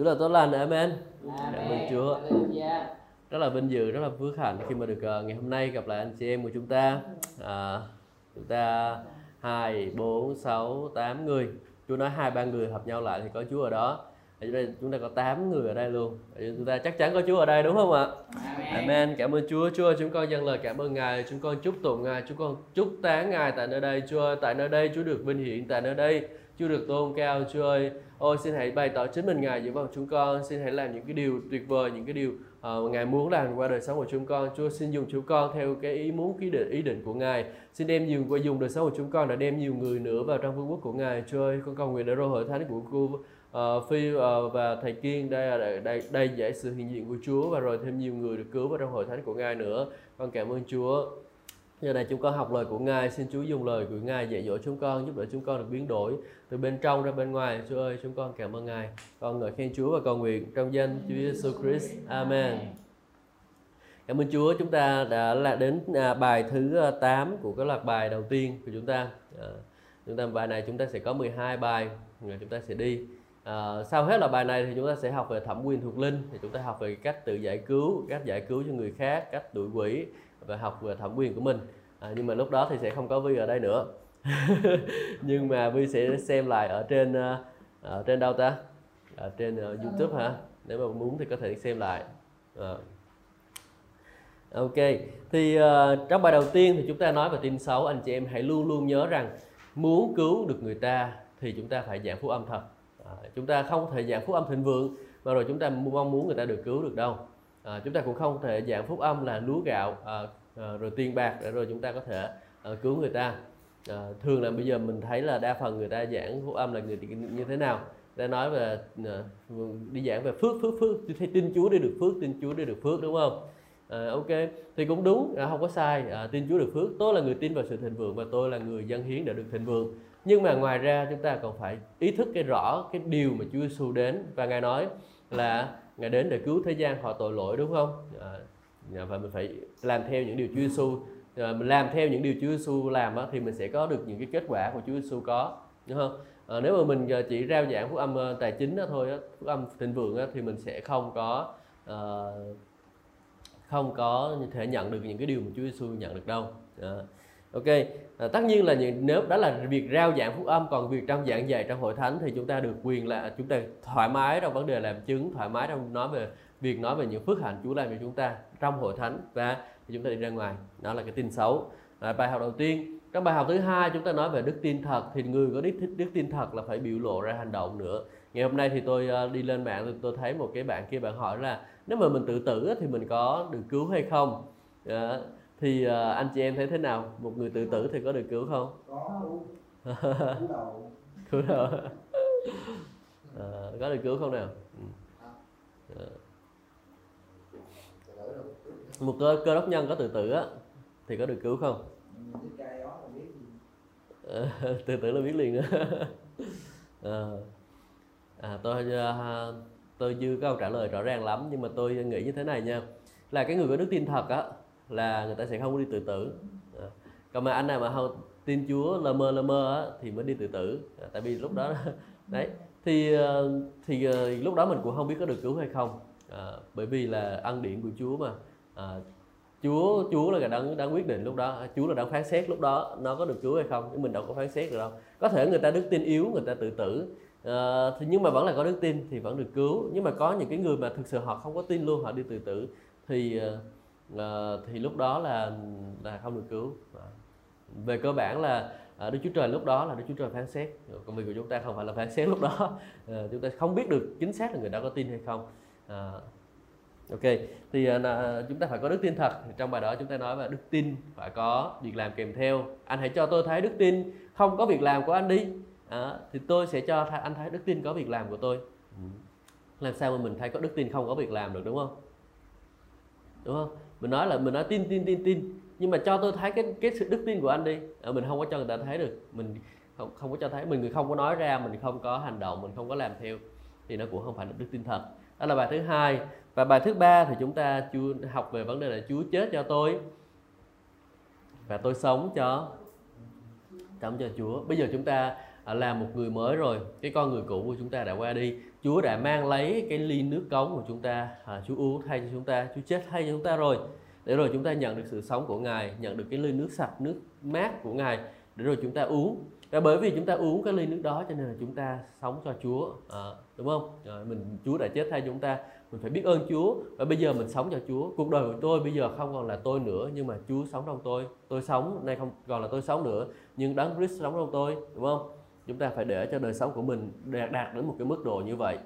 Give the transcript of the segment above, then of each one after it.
Chúa là tốt lành, Amen. Cảm ơn Chúa. Rất là vinh dự, rất là phước hạnh khi mà được ờ, ngày hôm nay gặp lại anh chị em của chúng ta. À, chúng ta hai, bốn, sáu, tám người. Chúa nói hai ba người hợp nhau lại thì có Chúa ở đó. Ở đây chúng ta có 8 người ở đây luôn. Chúng ta chắc chắn có Chúa ở đây đúng không ạ? Amen. Cảm ơn Chúa. Chúa ơi, chúng con dâng lời cảm ơn Ngài. Chúng con chúc tụng Ngài. Chúng con chúc tán Ngài tại nơi đây. Chúa ơi, tại nơi đây Chúa được vinh hiển. Tại nơi đây Chúa được tôn cao. Chúa ơi, ôi xin hãy bày tỏ chính mình Ngài giữa vào chúng con. Xin hãy làm những cái điều tuyệt vời, những cái điều uh, Ngài muốn làm qua đời sống của chúng con. Chúa xin dùng chúng con theo cái ý muốn, ý định, ý định của Ngài. Xin đem nhiều qua dùng đời sống của chúng con đã đem nhiều người nữa vào trong vương quốc của Ngài. Chúa ơi, con cầu nguyện để rô hội thánh của cô uh, Phi uh, và thầy Kiên đây là đây, đây, đây giải sự hiện diện của Chúa và rồi thêm nhiều người được cứu vào trong hội thánh của Ngài nữa. Con cảm ơn Chúa. Giờ này chúng con học lời của Ngài, xin Chúa dùng lời của Ngài dạy dỗ chúng con, giúp đỡ chúng con được biến đổi từ bên trong ra bên ngoài. Chúa ơi, chúng con cảm ơn Ngài. Con ngợi khen Chúa và cầu nguyện trong danh Chúa Giêsu Christ. Amen. Cảm ơn Chúa, chúng ta đã là đến à, bài thứ à, 8 của cái loạt bài đầu tiên của chúng ta. À, chúng ta bài này chúng ta sẽ có 12 bài rồi chúng ta sẽ đi. À, sau hết là bài này thì chúng ta sẽ học về thẩm quyền thuộc linh thì chúng ta học về cách tự giải cứu cách giải cứu cho người khác cách đuổi quỷ và học về thẩm quyền của mình. À, nhưng mà lúc đó thì sẽ không có vi ở đây nữa. Nhưng mà vi sẽ xem lại ở trên ở trên đâu ta? Ở trên uh, youtube hả? Nếu mà muốn thì có thể xem lại. À. ok thì uh, trong bài đầu tiên thì chúng ta nói về tin xấu. Anh chị em hãy luôn luôn nhớ rằng muốn cứu được người ta thì chúng ta phải giảng phúc âm thật. À, chúng ta không thể giảng phúc âm thịnh vượng và rồi chúng ta mong muốn người ta được cứu được đâu. À, chúng ta cũng không thể giảng phúc âm là lúa gạo. À, Ờ, rồi tiền bạc để rồi chúng ta có thể ờ, cứu người ta. À, thường là bây giờ mình thấy là đa phần người ta giảng phúc âm là người như thế nào? Ta nói về đi giảng về phước phước phước tin Chúa để được phước tin Chúa để được phước đúng không? À, ok thì cũng đúng à, không có sai. À, tin Chúa được phước tôi là người tin vào sự thịnh vượng và tôi là người dân hiến để được thịnh vượng. Nhưng mà ngoài ra chúng ta còn phải ý thức cái rõ cái điều mà Chúa Giêsu đến. Và ngài nói là ngài đến để cứu thế gian khỏi tội lỗi đúng không? À, Dạ, và mình phải làm theo những điều Chúa Giêsu dạ, mình làm theo những điều Chúa Giêsu làm thì mình sẽ có được những cái kết quả của Chúa Giêsu có đúng không? À, nếu mà mình ờ, chỉ rao giảng phúc âm ờ, tài chính đó thôi phúc âm thịnh vượng thì mình sẽ không có không có thể nhận được những cái điều mà Chúa Giêsu nhận được đâu. À, ok à, tất nhiên là những, nếu đó là việc rao giảng phúc âm còn việc trong giảng dạy trong hội thánh thì chúng ta được quyền là chúng ta thoải mái trong vấn đề làm chứng thoải mái trong nói về việc nói về những phước hạnh Chúa làm cho chúng ta trong hội thánh và chúng ta đi ra ngoài đó là cái tin xấu. À, bài học đầu tiên trong bài học thứ hai chúng ta nói về đức tin thật thì người có đức, đức tin thật là phải biểu lộ ra hành động nữa. Ngày hôm nay thì tôi uh, đi lên mạng thì tôi thấy một cái bạn kia bạn hỏi là nếu mà mình tự tử thì mình có được cứu hay không? À, thì uh, anh chị em thấy thế nào? Một người tự tử thì có được cứu không? Có cứu. Đầu. À, có được cứu không nào? À một cơ, cơ đốc nhân có tự tử á thì có được cứu không? Là biết à, tự tử là biết liền á. À. à, tôi ờ, tôi chưa có câu trả lời rõ ràng lắm nhưng mà tôi nghĩ như thế này nha. Là cái người có đức tin thật á là người ta sẽ không đi tự tử. À. còn mà anh nào mà không tin Chúa lơ mơ lơ mơ á, thì mới đi tự tử. À, tại vì lúc đó đấy. Thì thì lúc đó mình cũng không biết có được cứu hay không à, bởi vì là ân điển của Chúa mà. À, Chúa Chúa là người đang đang quyết định lúc đó Chúa là đang phán xét lúc đó nó có được cứu hay không nhưng mình đâu có phán xét được đâu. Có thể người ta đức tin yếu người ta tự tử. À, thì nhưng mà vẫn là có đức tin thì vẫn được cứu. Nhưng mà có những cái người mà thực sự họ không có tin luôn họ đi tự tử thì à, thì lúc đó là là không được cứu. Về cơ bản là à, Đức Chúa Trời lúc đó là Đức Chúa Trời phán xét. Công việc của chúng ta không phải là phán xét lúc đó. À, chúng ta không biết được chính xác là người đó có tin hay không à, ok thì à, chúng ta phải có đức tin thật. Trong bài đó chúng ta nói về đức tin phải có việc làm kèm theo. Anh hãy cho tôi thấy đức tin không có việc làm của anh đi. À, thì tôi sẽ cho anh thấy đức tin có việc làm của tôi. Làm sao mà mình thấy có đức tin không có việc làm được đúng không? Đúng không? Mình nói là mình nói tin tin tin tin. Nhưng mà cho tôi thấy cái cái sự đức tin của anh đi. À, mình không có cho người ta thấy được. Mình không không có cho thấy. Mình không có nói ra mình không có hành động mình không có làm theo. Thì nó cũng không phải là đức tin thật đó là bài thứ hai. Và bài thứ ba thì chúng ta chưa học về vấn đề là Chúa chết cho tôi. Và tôi sống cho sống cho Chúa. Bây giờ chúng ta à, là một người mới rồi. Cái con người cũ của chúng ta đã qua đi. Chúa đã mang lấy cái ly nước cống của chúng ta à, Chúa uống thay cho chúng ta Chúa chết thay cho chúng ta rồi. Để rồi chúng ta nhận được sự sống của Ngài nhận được cái ly nước sạch nước mát của Ngài. Để rồi chúng ta uống. Và bởi vì chúng ta uống cái ly nước đó cho nên là chúng ta sống cho Chúa. À, đúng không? Rồi mình Chúa đã chết thay chúng ta. Mình phải biết ơn Chúa. Và bây giờ mình sống cho Chúa. Cuộc đời của tôi bây giờ không còn là tôi nữa nhưng mà Chúa sống trong tôi. Tôi sống nay không còn là tôi sống nữa nhưng đấng Christ sống trong tôi đúng không? Chúng ta phải để cho đời sống của mình đạt, đạt đến một cái mức độ như vậy.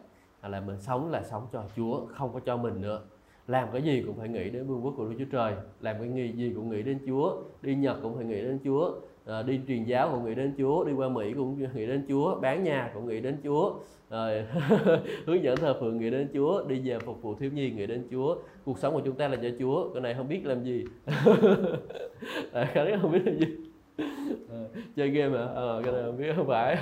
Là mình sống là sống cho Chúa không có cho mình nữa. Làm cái gì cũng phải nghĩ đến vương quốc của Đức Chúa Trời. Làm cái gì cũng nghĩ đến Chúa. Đi Nhật cũng phải nghĩ đến Chúa à, đi truyền giáo cũng nghĩ đến Chúa đi qua Mỹ cũng nghĩ đến Chúa bán nhà cũng nghĩ đến Chúa. Rồi ờ, hướng dẫn thờ phượng nghĩ đến Chúa đi về phục vụ thiếu nhi nghĩ đến Chúa. Cuộc sống của chúng ta là cho Chúa cái này không biết làm gì. À, cái này không biết làm gì. À, chơi game à, à cái này không biết không phải.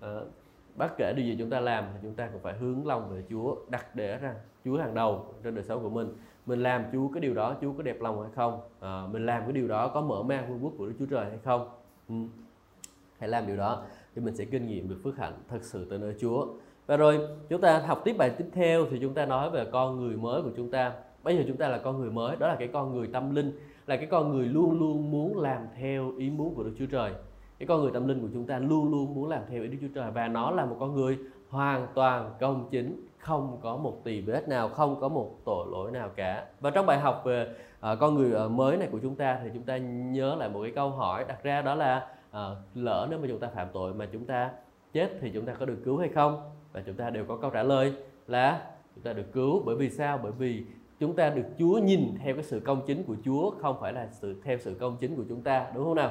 À, bất kể điều gì chúng ta làm thì chúng ta cũng phải hướng lòng về Chúa đặt để ra Chúa hàng đầu trên đời sống của mình mình làm Chúa cái điều đó Chúa có đẹp lòng hay không? À, mình làm cái điều đó có mở mang vương quốc của Đức Chúa Trời hay không? Ừ. hãy làm điều đó thì mình sẽ kinh nghiệm được phước hạnh thật sự từ nơi Chúa. Và rồi chúng ta học tiếp bài tiếp theo thì chúng ta nói về con người mới của chúng ta. Bây giờ chúng ta là con người mới đó là cái con người tâm linh là cái con người luôn luôn muốn làm theo ý muốn của Đức Chúa Trời. Cái con người tâm linh của chúng ta luôn luôn muốn làm theo ý Đức Chúa Trời và nó là một con người hoàn toàn công chính không có một tỳ vết nào không có một tội lỗi nào cả. Và trong bài học về uh, con người à, mới này của chúng ta thì chúng ta nhớ lại một cái câu hỏi đặt ra đó là uh, lỡ nếu mà chúng ta phạm tội mà chúng ta chết thì chúng ta có được cứu hay không? Và chúng ta đều có câu trả lời là chúng ta được cứu. Bởi vì sao? Bởi vì chúng ta được Chúa nhìn theo cái sự công chính của Chúa không phải là sự theo sự công chính của chúng ta. Đúng không nào?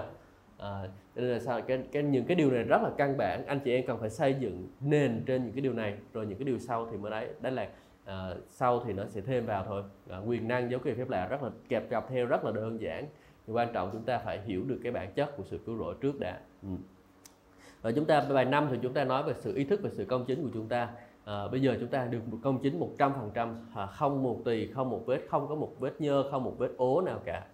À, nên là sao? Cái, cái những cái điều này rất là căn bản. Anh chị em cần phải xây dựng nền trên những cái điều này rồi những cái điều sau thì mới đấy. Đấy là à, sau thì nó sẽ thêm vào thôi. À, quyền năng dấu kỳ phép lạ rất là kẹp cặp theo rất là đơn giản. Thì quan trọng chúng ta phải hiểu được cái bản chất của sự cứu rỗi trước đã. Ừ. và chúng ta bài năm thì chúng ta nói về sự ý thức về sự công chính của chúng ta. À, bây giờ chúng ta được một công chính 100% trăm à, không một tỳ không một vết không có một vết nhơ không một vết ố nào cả.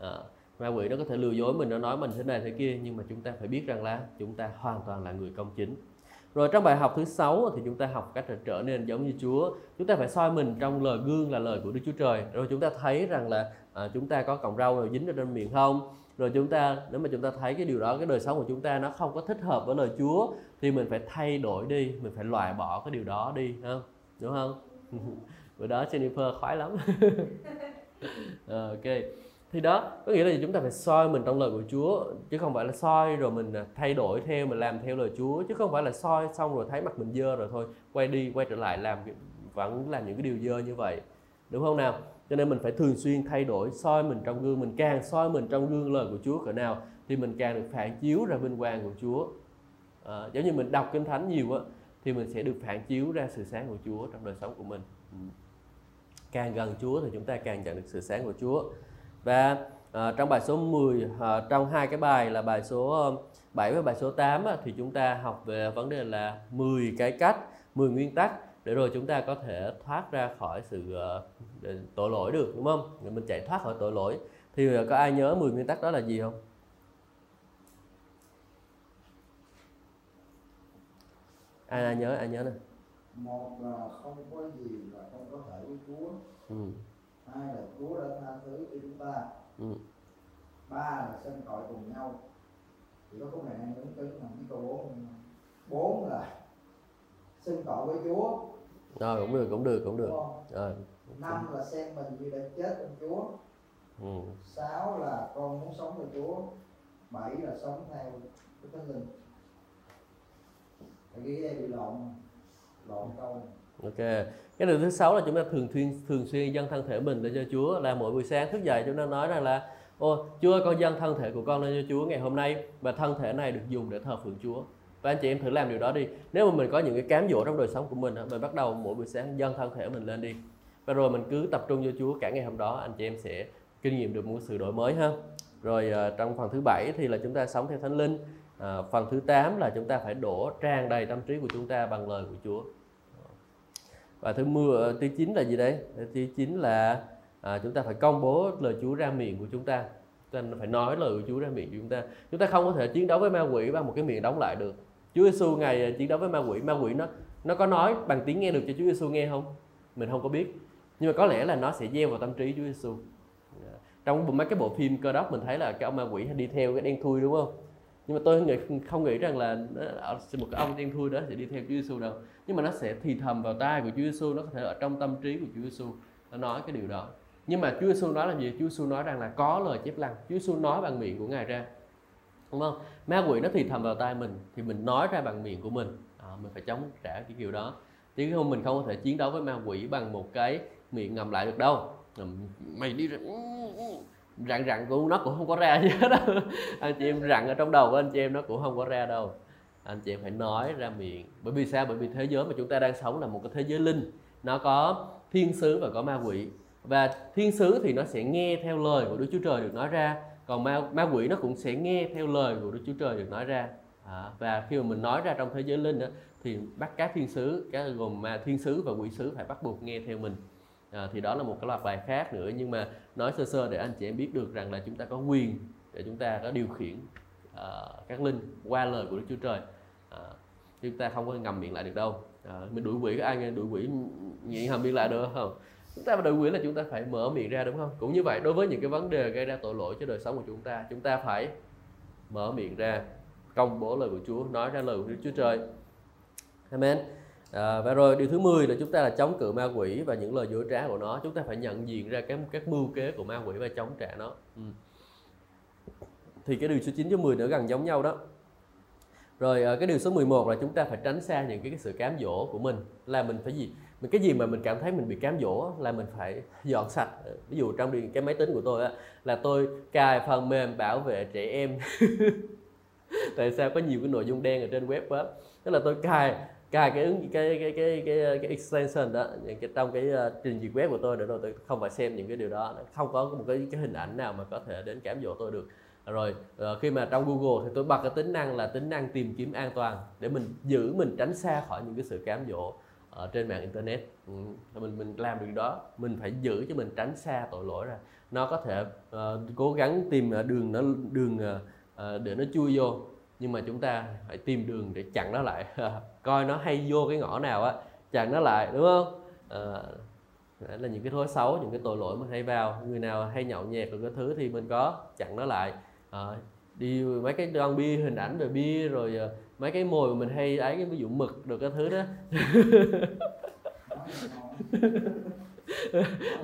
À, ma quỷ nó có thể lừa dối mình nó nói mình thế này thế kia nhưng mà chúng ta phải biết rằng là chúng ta hoàn toàn là người công chính. Rồi trong bài học thứ sáu thì chúng ta học cách trở nên giống như Chúa. Chúng ta phải soi mình trong lời gương là lời của Đức Chúa Trời. Rồi chúng ta thấy rằng là à, chúng ta có cọng rau nào dính ở trên miệng không? Rồi chúng ta nếu mà chúng ta thấy cái điều đó cái đời sống của chúng ta nó không có thích hợp với lời Chúa thì mình phải thay đổi đi mình phải loại bỏ cái điều đó đi không? Đúng không? Bữa đó Jennifer khoái lắm. Ok thì đó có nghĩa là chúng ta phải soi mình trong lời của Chúa chứ không phải là soi rồi mình à, thay đổi theo mình làm theo lời Chúa chứ không phải là soi xong rồi thấy mặt mình dơ rồi thôi quay đi quay trở lại làm vẫn làm những cái điều dơ như vậy. Đúng không nào? Cho nên mình phải thường xuyên thay đổi soi mình trong gương mình càng soi mình trong gương lời của Chúa cỡ nào thì mình càng được phản chiếu ra vinh quang của Chúa. À, giống như mình đọc kinh thánh nhiều á thì mình sẽ được phản chiếu ra sự sáng của Chúa trong đời sống của mình. Ừ. Càng gần Chúa thì chúng ta càng nhận được sự sáng của Chúa và à, trong bài số 10 à, trong hai cái bài là bài số 7 và bài số 8 á, thì chúng ta học về vấn đề là 10 cái cách 10 nguyên tắc để rồi chúng ta có thể thoát ra khỏi sự uh, tội lỗi được đúng không? Mình chạy thoát khỏi tội lỗi. Thì có ai nhớ 10 nguyên tắc đó là gì không? Ai, ai nhớ ai nhớ nè? Một là không có gì là không có thể với Chúa. Ừ hai là Chúa đã tha thứ cho chúng ta ừ. ba là sanh tội cùng nhau. Thì có khúc này đang đứng cứng bằng cái câu bốn bốn là xưng tội với Chúa. Rồi cũng được cũng được cũng được. Rồi. Năm là xem mình như đã chết trong Chúa. Ừ. sáu là con muốn sống với Chúa. Bảy là sống theo cái thánh linh. Ghi đây bị lộn lộn câu này ok. Cái điều thứ sáu là chúng ta thường xuyên thường xuyên dâng thân thể mình lên cho Chúa. Là mỗi buổi sáng thức dậy chúng ta nói rằng là ô Chúa con dâng thân thể của con lên cho Chúa ngày hôm nay và thân thể này được dùng để thờ phượng Chúa. Và anh chị em thử làm điều đó đi. Nếu mà mình có những cái cám dỗ trong đời sống của mình mình bắt đầu mỗi buổi sáng dâng thân thể mình lên đi. Và rồi mình cứ tập trung cho Chúa cả ngày hôm đó anh chị em sẽ kinh nghiệm được một sự đổi mới ha. Rồi ờ, trong phần thứ bảy thì là chúng ta sống theo thánh linh. À, phần thứ 8 là chúng ta phải đổ tràn đầy tâm trí của chúng ta bằng lời của Chúa và thứ mưa ờ, thứ chín là gì đấy? Ờ, thứ chín là à, chúng ta phải công bố lời Chúa ra miệng của chúng ta. Ta phải nói lời của Chúa ra miệng của chúng ta. Chúng ta không có thể chiến đấu với ma quỷ bằng một cái miệng đóng lại được. Chúa Giêsu ngày ờ, chiến đấu với ma quỷ ma quỷ nó nó có nói bằng tiếng nghe được cho Chúa Giêsu nghe không? Mình không có biết. Nhưng mà có lẽ là nó sẽ gieo vào tâm trí Chúa Giêsu dạ. trong mấy cái bộ phim cơ đốc mình thấy là cái ông ma quỷ đi theo cái đen thui đúng không? Nhưng mà tôi nghĩ, không nghĩ rằng là một cái ông đen thui đó sẽ đi theo Chúa Giêsu đâu. Nhưng mà nó sẽ thì thầm vào tai của Chúa Giêsu nó có thể ở trong tâm trí của Chúa Giêsu nó nói cái điều đó. Nhưng mà Chúa Giêsu nói là gì? Chúa Giêsu nói rằng là có lời chép lăng. Chúa Giêsu nói bằng miệng của ngài ra. Đúng không? Ma quỷ nó thì thầm vào tai mình thì mình nói ra bằng miệng của mình. À, mình phải chống trả cái kiểu đó. Chứ không mình không có thể chiến đấu với ma quỷ bằng một cái miệng ngầm lại được đâu. Mày đi ra rặn rặn cũng nó cũng không có ra gì hết đâu anh chị em rặn ở trong đầu của anh chị em nó cũng không có ra đâu. Anh chị em phải nói ra miệng. Bởi vì sao? Bởi vì thế giới mà chúng ta đang sống là một cái thế giới linh. Nó có thiên sứ và có ma quỷ. Và thiên sứ thì nó sẽ nghe theo lời của Đức Chúa Trời được nói ra. Còn ma ma quỷ nó cũng sẽ nghe theo lời của Đức Chúa Trời được nói ra. À, và khi mà mình nói ra trong thế giới linh đó, thì bắt các thiên sứ các gồm ma thiên sứ và quỷ sứ phải bắt buộc nghe theo mình à, thì đó là một cái loạt bài khác nữa nhưng mà nói sơ sơ để anh chị em biết được rằng là chúng ta có quyền để chúng ta có điều khiển à, các linh qua lời của Đức Chúa Trời. À, chúng ta không có ngầm miệng lại được đâu. À, mình đuổi quỷ có ai nghe đuổi quỷ nhịn hầm miệng lại được không? Chúng ta đuổi quỷ là chúng ta phải mở miệng ra đúng không? Cũng như vậy đối với những cái vấn đề gây ra tội lỗi cho đời sống của chúng ta chúng ta phải mở miệng ra công bố lời của Chúa nói ra lời của Đức Chúa Trời. Amen. À, và rồi điều thứ 10 là chúng ta là chống cự ma quỷ và những lời dối trá của nó. Chúng ta phải nhận diện ra các các mưu kế của ma quỷ và chống trả nó. Ừ. thì cái điều số 9 với 10 nữa gần giống nhau đó. Rồi à, cái điều số 11 là chúng ta phải tránh xa những cái, cái sự cám dỗ của mình. Là mình phải gì? Mình cái gì mà mình cảm thấy mình bị cám dỗ là mình phải dọn sạch. Ví dụ trong cái máy tính của tôi á, là tôi cài phần mềm bảo vệ trẻ em. Tại sao có nhiều cái nội dung đen ở trên web á? Tức là tôi cài cài cái ứng cái cái cái cái, cái extension đó những cái trong cái uh, trình duyệt web của tôi để rồi tôi không phải xem những cái điều đó. Không có một cái cái hình ảnh nào mà có thể đến cám dỗ tôi được. Rồi uh, khi mà trong Google thì tôi bật cái tính năng là tính năng tìm kiếm an toàn để mình giữ mình tránh xa khỏi những cái sự cám dỗ ở trên mạng internet. Ừ, mình mình làm được đó mình phải giữ cho mình tránh xa tội lỗi ra. Nó có thể uh, cố gắng tìm đường nó đường uh, để nó chui vô nhưng mà chúng ta phải tìm đường để chặn nó lại. Coi nó hay vô cái ngõ nào á chặn nó lại đúng không? Ờ, à, đấy là những cái thói xấu những cái tội lỗi mình hay vào. Người nào hay nhậu nhẹt rồi cái thứ thì mình có chặn nó lại. À, đi mấy cái đoan bia hình ảnh về bia rồi ờ, mấy cái mồi mà mình hay ấy cái ví dụ mực được cái thứ đó.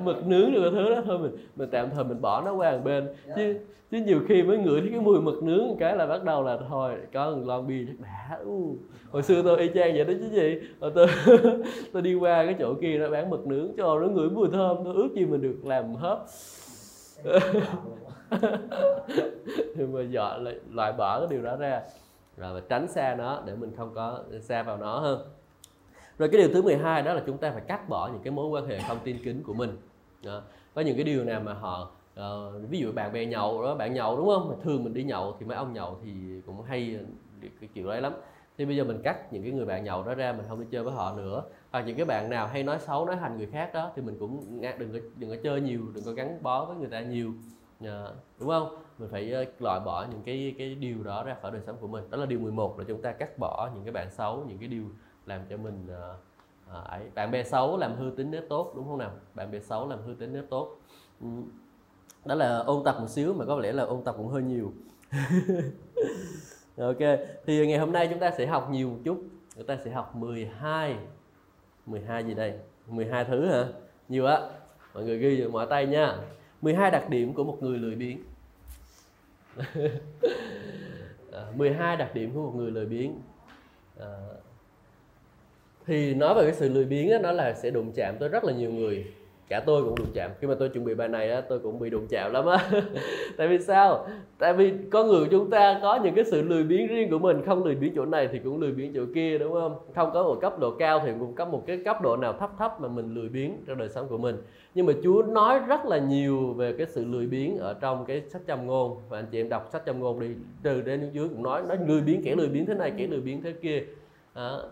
mực nướng được cái thứ đó. thôi mình mình tạm thời mình bỏ nó qua một bên. Chứ chứ nhiều khi mới ngửi thấy cái mùi mực nướng cái là bắt đầu là thôi có một lon bia chắc đã. Uh. hồi xưa tôi y chang vậy đó chứ gì. Rồi tôi tôi đi qua cái chỗ kia nó bán mực nướng. Cho nó ngửi mùi thơm. Tôi ước gì mình được làm hớp thì mà dọn loại, loại bỏ cái điều đó ra. Rồi tránh xa nó để mình không có xa vào nó hơn rồi cái điều thứ 12 đó là chúng ta phải cắt bỏ những cái mối quan hệ không tin kính của mình. Đó. có những cái điều nào mà họ uh, ví dụ bạn bè nhậu đó bạn nhậu đúng không? Mà thường mình đi nhậu thì mấy ông nhậu thì cũng hay cái kiểu đấy lắm. Thì bây giờ mình cắt những cái người bạn nhậu đó ra mình không đi chơi với họ nữa. Hoặc những cái bạn nào hay nói xấu nói hành người khác đó thì mình cũng đừng có đừng có chơi nhiều đừng có gắn bó với người ta nhiều. À, đúng không? Mình phải ờ, loại bỏ những cái cái điều đó ra khỏi đời sống của mình. Đó là điều 11 là chúng ta cắt bỏ những cái bạn xấu những cái điều làm cho mình à, ấy. Bạn bè xấu làm hư tính nếp tốt đúng không nào? Bạn bè xấu làm hư tính nếp tốt. Ừ. Đó là ôn tập một xíu mà có lẽ là ôn tập cũng hơi nhiều. Ok thì ngày hôm nay chúng ta sẽ học nhiều một chút. Chúng ta sẽ học 12 12 gì đây? 12 thứ hả? Nhiều á. Mọi người ghi vào mọi tay nha. 12 đặc điểm của một người lười biếng. Ờ, 12 đặc điểm của một người lười biếng. À, thì nói về cái sự lười biếng đó, nó là sẽ đụng chạm tới rất là nhiều người. Cả tôi cũng đụng chạm. Khi mà tôi chuẩn bị bài này á, tôi cũng bị đụng chạm lắm á. Tại vì sao? Tại vì con người chúng ta có những cái sự lười biếng riêng của mình. Không lười biếng chỗ này thì cũng lười biếng chỗ kia đúng không? Không có một cấp độ cao thì cũng có một cái cấp độ nào thấp thấp mà mình lười biếng trong đời sống của mình. Nhưng mà Chúa nói rất là nhiều về cái sự lười biếng ở trong cái sách châm ngôn. Và anh chị em đọc sách châm ngôn đi từ đến dưới cũng nói nó lười biếng kẻ lười biếng thế này kẻ lười biếng thế kia. Đó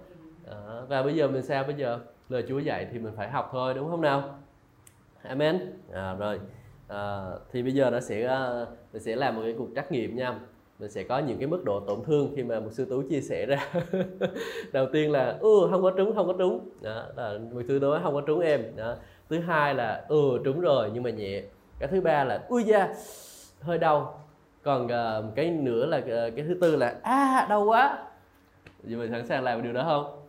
đó. và bây giờ mình sao? Bây giờ lời Chúa dạy thì mình phải học thôi đúng không nào? Amen. À, rồi. À, thì bây giờ nó sẽ à, mình sẽ làm một cái cuộc trắc nghiệm nha. Mình sẽ có những cái mức độ tổn thương khi mà một sư tú chia sẻ ra. Đầu tiên là ừ không có trúng không có trúng. Đó là một sư nói không có trúng em. Đó. Thứ hai là ừ trúng rồi nhưng mà nhẹ. Cái thứ ba là ui da hơi đau. Còn uh, cái nữa là uh, cái thứ tư là à đau quá. Vậy mình sẵn sàng làm điều đó không?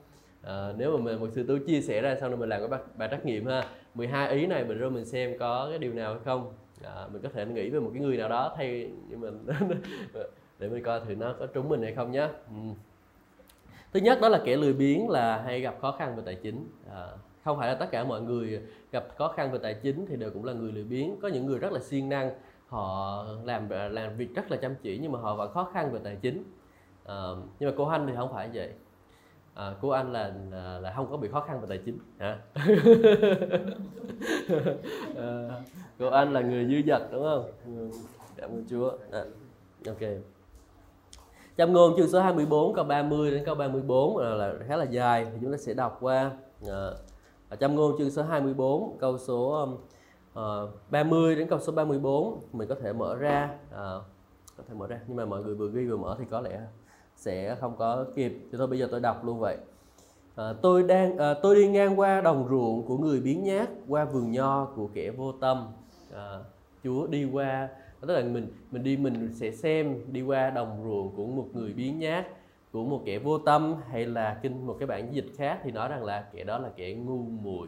À, nếu mà mình, một sư tú chia sẻ ra sau này mình làm cái bài, bài trắc nghiệm ha. 12 ý này mình rồi mình xem có cái điều nào hay không. À, mình có thể nghĩ về một cái người nào đó thay như mình để mình coi thử nó có trúng mình hay không nhé ừ. thứ nhất đó là kẻ lười biếng là hay gặp khó khăn về tài chính. À, không phải là tất cả mọi người gặp khó khăn về tài chính thì đều cũng là người lười biếng. Có những người rất là siêng năng họ làm làm việc rất là chăm chỉ nhưng mà họ vẫn khó khăn về tài chính. À, nhưng mà cô Hanh thì không phải vậy à, của anh là, là là không có bị khó khăn về tài chính hả? À, của anh là người dư dật đúng không? Cảm ơn chúa. À, ok. Châm ngôn chương số 24 câu 30 đến câu 34 là, là khá là dài thì chúng ta sẽ đọc qua. À, châm ngôn chương số 24 câu số uh, 30 đến câu số 34 mình có thể mở ra. Uh, có thể mở ra nhưng mà mọi người vừa ghi vừa mở thì có lẽ sẽ không có kịp. Thì thôi bây giờ tôi đọc luôn vậy. À, tôi đang à, tôi đi ngang qua đồng ruộng của người biến nhát qua vườn nho của kẻ vô tâm. À, Chúa đi qua tức là mình mình đi mình sẽ xem đi qua đồng ruộng của một người biến nhát của một kẻ vô tâm hay là kinh một cái bản dịch khác thì nói rằng là kẻ đó là kẻ ngu muội.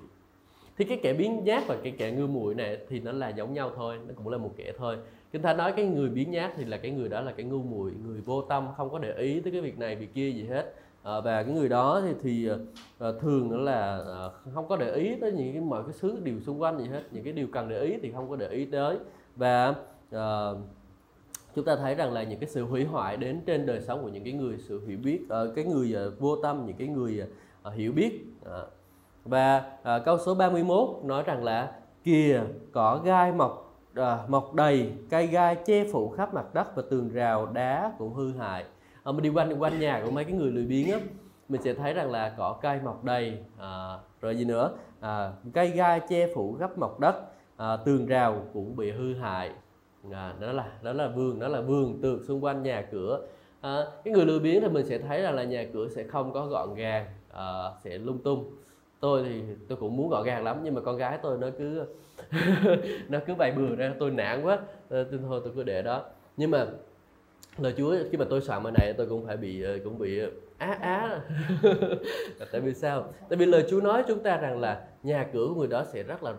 Thì cái kẻ biến nhát và cái kẻ ngu muội này thì nó là giống nhau thôi nó cũng là một kẻ thôi kinh thánh nói cái người biến nhát thì là cái người đó là cái ngu muội người vô tâm không có để ý tới cái việc này việc kia gì hết. À, và cái người đó thì, thì à, thường nữa là à, không có để ý tới những cái mọi cái thứ điều xung quanh gì hết. Những cái điều cần để ý thì không có để ý tới. Và à, chúng ta thấy rằng là những cái sự hủy hoại đến trên đời sống của những cái người sự hiểu biết à, cái người à, vô tâm những cái người à, hiểu biết. À. và à, câu số 31 nói rằng là kìa cỏ gai mọc à, mọc đầy cây gai che phủ khắp mặt đất và tường rào đá cũng hư hại. À, mình đi quanh đi quanh nhà của mấy cái người lười biếng á mình sẽ thấy rằng là cỏ cây mọc đầy à, rồi gì nữa? À, cây gai che phủ khắp mặt đất à, tường rào cũng bị hư hại. À, đó là đó là vườn đó là vườn tược xung quanh nhà cửa. À, cái người lười biếng thì mình sẽ thấy rằng là nhà cửa sẽ không có gọn gàng à, sẽ lung tung. Tôi thì tôi cũng muốn gọn gàng lắm nhưng mà con gái tôi nó cứ nó cứ bày bừa ra tôi nản quá. Ờ, tôi thôi tôi cứ để đó. Nhưng mà lời Chúa khi mà tôi soạn bài này tôi cũng phải bị ờ, cũng bị ờ, á á. Tại vì sao? Tại vì lời Chúa nói chúng ta rằng là nhà cửa của người đó sẽ rất là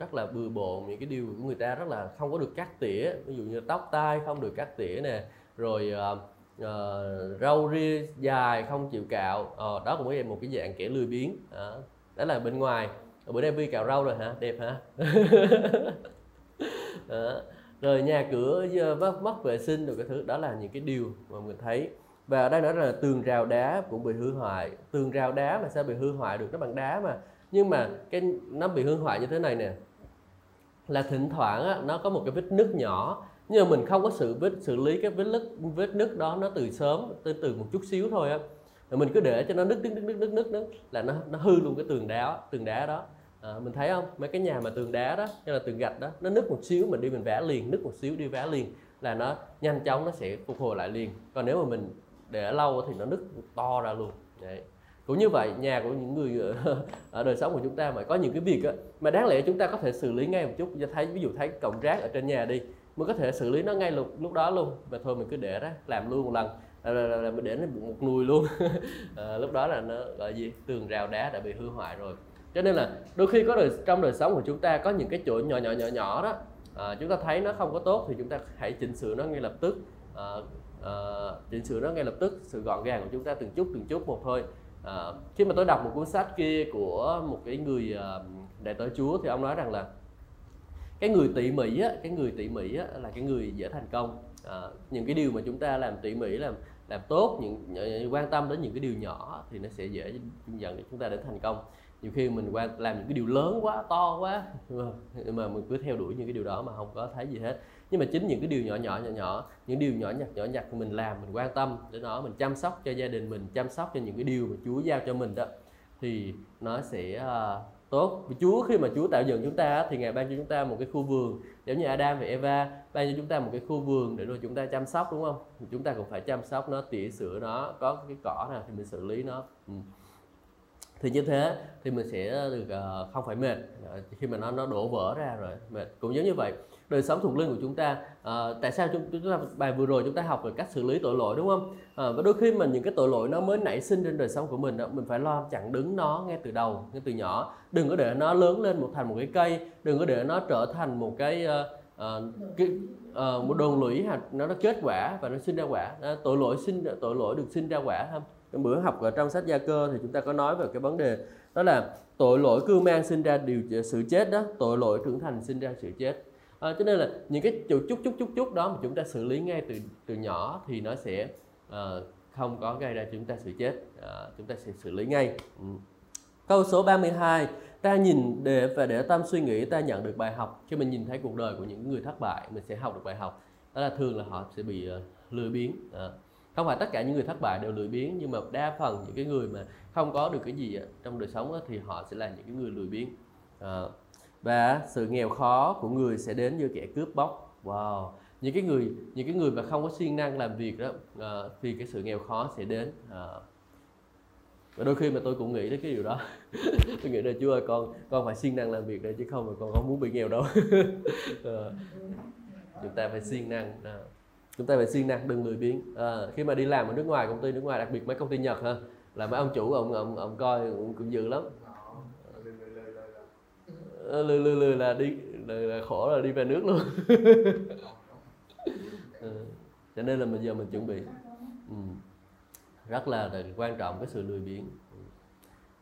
rất là bừa bộn những cái điều của người ta rất là không có được cắt tỉa. Ví dụ như tóc tai không được cắt tỉa nè rồi uh, uh, râu ria dài không chịu cạo. Uh, đó cũng là một cái dạng kẻ lười biếng. Uh, đó là bên ngoài bữa nay vi cạo râu rồi hả? Đẹp hả? Đó. rồi nhà cửa mất mất vệ sinh rồi cái thứ đó là những cái điều mà mình thấy. Và ở đây nói là tường rào đá cũng bị hư hoại. Tường rào đá mà sao bị hư hoại được? Nó bằng đá mà. Nhưng mà cái nó bị hư hoại như thế này nè. Là thỉnh thoảng á, nó có một cái vết nứt nhỏ. Nhưng mà mình không có sự vết xử lý cái vết nứt vết nứt đó nó từ sớm từ từ một chút xíu thôi á. Rồi mình cứ để cho nó nứt nứt nứt nứt nứt, nứt là nó nó hư luôn cái tường đá tường đá đó à, mình thấy không? Mấy cái nhà mà tường đá đó hay là tường gạch đó nó nứt một xíu mình đi mình vẽ liền nứt một xíu đi vẽ liền là nó nhanh chóng nó sẽ phục hồi lại liền. Còn nếu mà mình để lâu thì nó nứt to ra luôn. Đấy. cũng như vậy nhà của những người ờ, ở đời sống của chúng ta mà có những cái việc á, mà đáng lẽ chúng ta có thể xử lý ngay một chút. Thấy ví dụ thấy cọng rác ở trên nhà đi mình có thể xử lý nó ngay lúc lúc đó luôn. Và thôi mình cứ để đó làm luôn một lần là, là, là mình để nó một nùi luôn. À, lúc đó là nó gọi gì? Tường rào đá đã bị hư hoại rồi cho nên là đôi khi có đời trong đời sống của chúng ta có những cái chỗ nhỏ nhỏ nhỏ nhỏ đó à, chúng ta thấy nó không có tốt thì chúng ta hãy chỉnh sửa nó ngay lập tức à, à, chỉnh sửa nó ngay lập tức sự gọn gàng của chúng ta từng chút từng chút một thôi. À, khi mà tôi đọc một cuốn sách kia của một cái người à, đại tới chúa thì ông nói rằng là cái người tỉ mỉ á, cái người tỉ mỉ á, là cái người dễ thành công. À, những cái điều mà chúng ta làm tỉ mỉ làm làm tốt những, những quan tâm đến những cái điều nhỏ thì nó sẽ dễ dẫn chúng ta đến thành công nhiều khi mình qua làm những cái điều lớn quá to quá mà mình cứ theo đuổi những cái điều đó mà không có thấy gì hết. Nhưng mà chính những cái điều nhỏ nhỏ nhỏ nhỏ những điều nhỏ nhặt nhỏ nhặt mình làm mình quan tâm đến nó mình chăm sóc cho gia đình mình chăm sóc cho những cái điều mà Chúa giao cho mình đó thì nó sẽ uh, tốt. Vì Chúa khi mà Chúa tạo dựng chúng ta thì ngài ban cho chúng ta một cái khu vườn giống như Adam và Eva ban cho chúng ta một cái khu vườn để rồi chúng ta chăm sóc đúng không? Chúng ta cũng phải chăm sóc nó tỉa sửa nó có cái cỏ nào thì mình xử lý nó. Ừ thì như thế thì mình sẽ được uh, không phải mệt. Uh, khi mà nó nó đổ vỡ ra rồi mệt. Cũng giống như vậy đời sống thuộc linh của chúng ta uh, tại sao chúng, chúng ta bài vừa rồi chúng ta học về cách xử lý tội lỗi đúng không? Uh, và đôi khi mà những cái tội lỗi nó mới nảy sinh trên đời sống của mình đó, mình phải lo chặn đứng nó ngay từ đầu ngay từ nhỏ. Đừng có để nó lớn lên một thành một cái cây đừng có để nó trở thành một cái uh, uh, cái, uh, một đồn lũy hạt nó nó kết quả và nó sinh ra quả. Uh, tội lỗi sinh tội lỗi được sinh ra quả không? Trong bữa học ở trong sách gia cơ thì chúng ta có nói về cái vấn đề đó là tội lỗi cưu mang sinh ra điều sự chết đó tội lỗi trưởng thành sinh ra sự chết. À, cho nên là những cái chút chút chút chút chút đó mà chúng ta xử lý ngay từ từ nhỏ thì nó sẽ uh, không có gây ra chúng ta sự chết. Uh, chúng ta sẽ xử lý ngay. Ừ. câu số 32 ta nhìn để và để tâm suy nghĩ ta nhận được bài học. Khi mình nhìn thấy cuộc đời của những người thất bại mình sẽ học được bài học. Đó là thường là họ sẽ bị ờ, uh, lừa biến uh, à, không phải tất cả những người thất bại đều lười biếng nhưng mà đa phần những cái người mà không có được cái gì trong đời sống thì họ sẽ là những cái người lười biếng. À, và sự nghèo khó của người sẽ đến như kẻ cướp bóc. Wow. Những cái người những cái người mà không có siêng năng làm việc đó à, thì cái sự nghèo khó sẽ đến. À, và đôi khi mà tôi cũng nghĩ đến cái điều đó. Tôi nghĩ là chúa ơi con con phải siêng năng làm việc đây chứ không mà con không muốn bị nghèo đâu. À, chúng ta phải siêng năng à chúng ta phải siêng năng đừng lười biếng. À, khi mà đi làm ở nước ngoài công ty nước ngoài đặc biệt mấy công ty nhật ha là mấy ông chủ ông ông ông coi cũng, cũng dữ lắm. Ờ, lười lười lười là đi lười là khổ là đi về nước luôn. À, cho nên là bây giờ mình chuẩn bị. Ừ. rất là, là quan trọng cái sự lười biếng.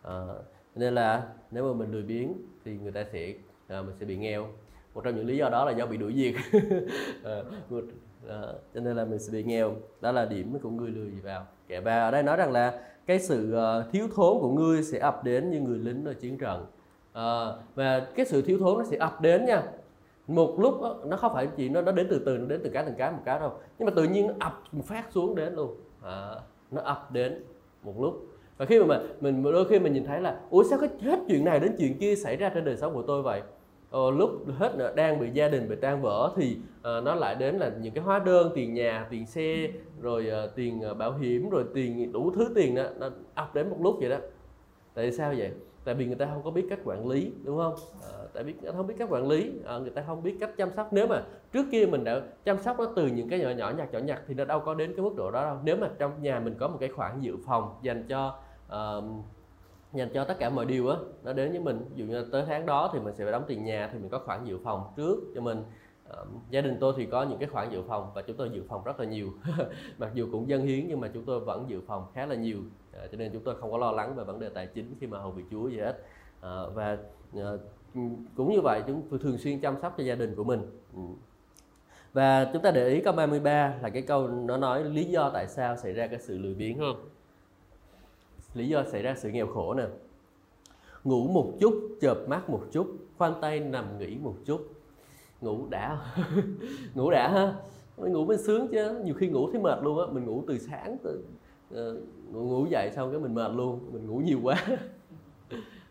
À, nên là nếu mà mình lười biếng thì người ta sẽ à, mình sẽ bị nghèo. Một trong những lý do đó là do bị đuổi việc. À, đó, cho nên là mình sẽ bị nghèo. Đó là điểm của người lười vào. Kẻ và ở đây nói rằng là cái sự ờ, thiếu thốn của ngươi sẽ ập đến như người lính ở chiến trận. À, và cái sự thiếu thốn nó sẽ ập đến nha. Một lúc đó, nó không phải chỉ nó nó đến từ từ nó đến từ cái từng cái một cái đâu. Nhưng mà tự nhiên nó ập phát xuống đến luôn. À, nó ập đến một lúc. Và khi mà mình đôi khi mình nhìn thấy là ủa sao có hết chuyện này đến chuyện kia xảy ra trên đời sống của tôi vậy? Ờ, lúc hết đang bị gia đình bị tan vỡ thì uh, nó lại đến là những cái hóa đơn tiền nhà tiền xe rồi uh, tiền uh, bảo hiểm rồi tiền đủ thứ tiền đó nó ập đến một lúc vậy đó. Tại sao vậy? Tại vì người ta không có biết cách quản lý đúng không? À, tại biết không biết cách quản lý à, người ta không biết cách chăm sóc. Nếu mà trước kia mình đã chăm sóc nó từ những cái nhỏ nhỏ nhặt nhỏ nhặt thì nó đâu có đến cái mức độ đó đâu. Nếu mà trong nhà mình có một cái khoản dự phòng dành cho uh, dành cho tất cả mọi điều á, nó đến với mình. Ví dụ như tới tháng đó thì mình sẽ phải đóng tiền nhà, thì mình có khoản dự phòng trước cho mình. Gia đình tôi thì có những cái khoản dự phòng và chúng tôi dự phòng rất là nhiều. Mặc dù cũng dân hiến nhưng mà chúng tôi vẫn dự phòng khá là nhiều. À, cho nên chúng tôi không có lo lắng về vấn đề tài chính khi mà hầu việc chúa gì hết. À, và ờ, cũng như vậy chúng tôi thường xuyên chăm sóc cho gia đình của mình. Và chúng ta để ý câu 33 là cái câu nó nói lý do tại sao xảy ra cái sự lười biếng không? Lý do xảy ra sự nghèo khổ nè. Ngủ một chút chợp mắt một chút khoan tay nằm nghỉ một chút. Ngủ đã. Ngủ đã ha. Ngủ mới sướng chứ. Nhiều khi ngủ thấy mệt luôn á. Mình ngủ từ sáng từ uh, ờ, ngủ dậy xong cái mình mệt luôn. Mình ngủ nhiều quá.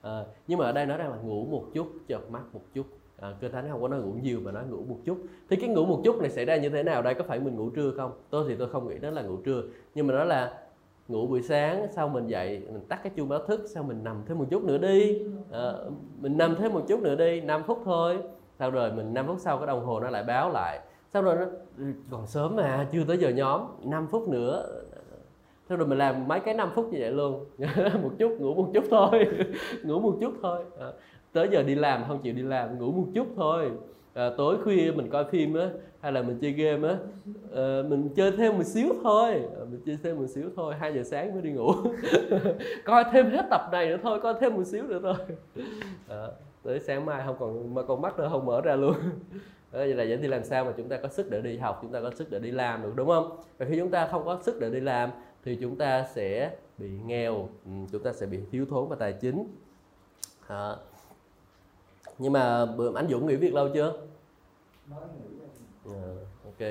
À, nhưng mà ở đây nói rằng là ngủ một chút chợp mắt một chút. À, cơ thánh không có nói ngủ nhiều mà nói ngủ một chút. Thì cái ngủ một chút này xảy ra như thế nào? Đây có phải mình ngủ trưa không? Tôi thì tôi không nghĩ đó là ngủ trưa. Nhưng mà nó là ngủ buổi sáng sau mình dậy mình tắt cái chuông báo thức sau mình nằm thêm một chút nữa đi. À, mình nằm thêm một chút nữa đi 5 phút thôi. Sau rồi mình 5 phút sau cái đồng hồ nó lại báo lại. Sau rồi nó ừ, còn sớm mà chưa tới giờ nhóm 5 phút nữa. Sau rồi mình làm mấy cái 5 phút như vậy luôn. Một chút ngủ một chút thôi. Ngủ một chút thôi. À, tới giờ đi làm không chịu đi làm ngủ một chút thôi. À, tối khuya mình coi phim á hay là mình chơi game á? À, mình chơi thêm một xíu thôi. À, mình chơi thêm một xíu thôi hai giờ sáng mới đi ngủ. Coi thêm hết tập này nữa thôi coi thêm một xíu nữa thôi. À, tới sáng mai không còn mà con mắt nữa không mở ra luôn. Đó, vậy là vậy thì làm sao mà chúng ta có sức để đi học chúng ta có sức để đi làm được đúng không? Và khi chúng ta không có sức để đi làm thì chúng ta sẽ bị nghèo ừ, chúng ta sẽ bị thiếu thốn về tài chính. À, nhưng mà anh Dũng nghỉ việc lâu chưa? À, ok.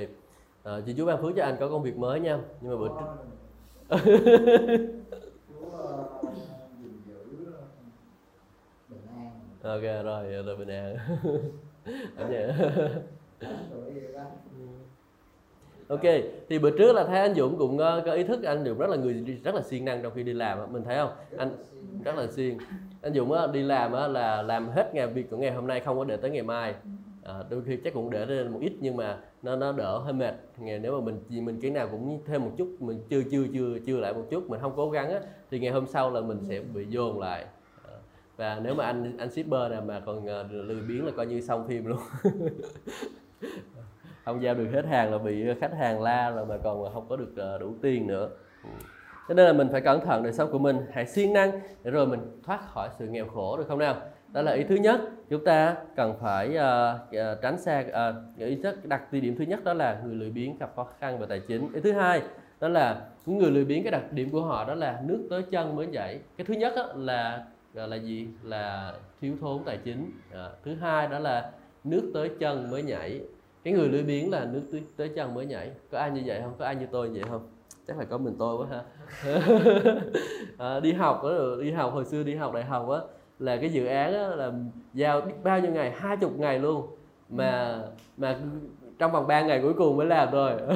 À, chị chú ban phước cho anh có công việc mới nha. Nhưng mà bữa trước ok rồi rồi bình an. Anh vậy ok thì bữa trước là thấy anh Dũng cũng ờ, có ý thức anh Dũng rất là người rất là siêng năng trong khi đi làm mình thấy không? Anh rất là siêng. Anh Dũng đi làm là làm hết ngày việc của ngày hôm nay không có để tới ngày mai à, đôi khi chắc cũng để lên một ít nhưng mà nó nó đỡ hơi mệt. Ngày nếu mà mình mình cái nào cũng thêm một chút mình chưa chưa chưa chưa lại một chút mình không cố gắng á, thì ngày hôm sau là mình sẽ bị dồn lại. À, và nếu mà anh anh shipper này mà còn ờ, lười biếng là coi như xong phim luôn. Không giao được hết hàng là bị khách hàng la rồi mà còn không có được đủ tiền nữa. Ừ. Cho nên là mình phải cẩn thận đời sống của mình hãy siêng năng để rồi mình thoát khỏi sự nghèo khổ được không nào? Đó là ý thứ nhất. Chúng ta cần phải uh, uh, tránh xa uh, ý thức đặt tiêu điểm thứ nhất đó là người lười biếng gặp khó khăn về tài chính. Ý thứ hai đó là những người lười biếng cái đặc điểm của họ đó là nước tới chân mới nhảy cái thứ nhất đó là là gì? Là thiếu thốn tài chính. À, thứ hai đó là nước tới chân mới nhảy. Cái người lười biếng là nước tới, tới chân mới nhảy. Có ai như vậy không? Có ai như tôi như vậy không? Chắc là có mình tôi quá ha. À, đi học đó đi học hồi xưa đi học đại học á là cái dự án đó là giao biết bao nhiêu ngày? Hai chục ngày luôn. Mà mà trong vòng 3 ngày cuối cùng mới làm rồi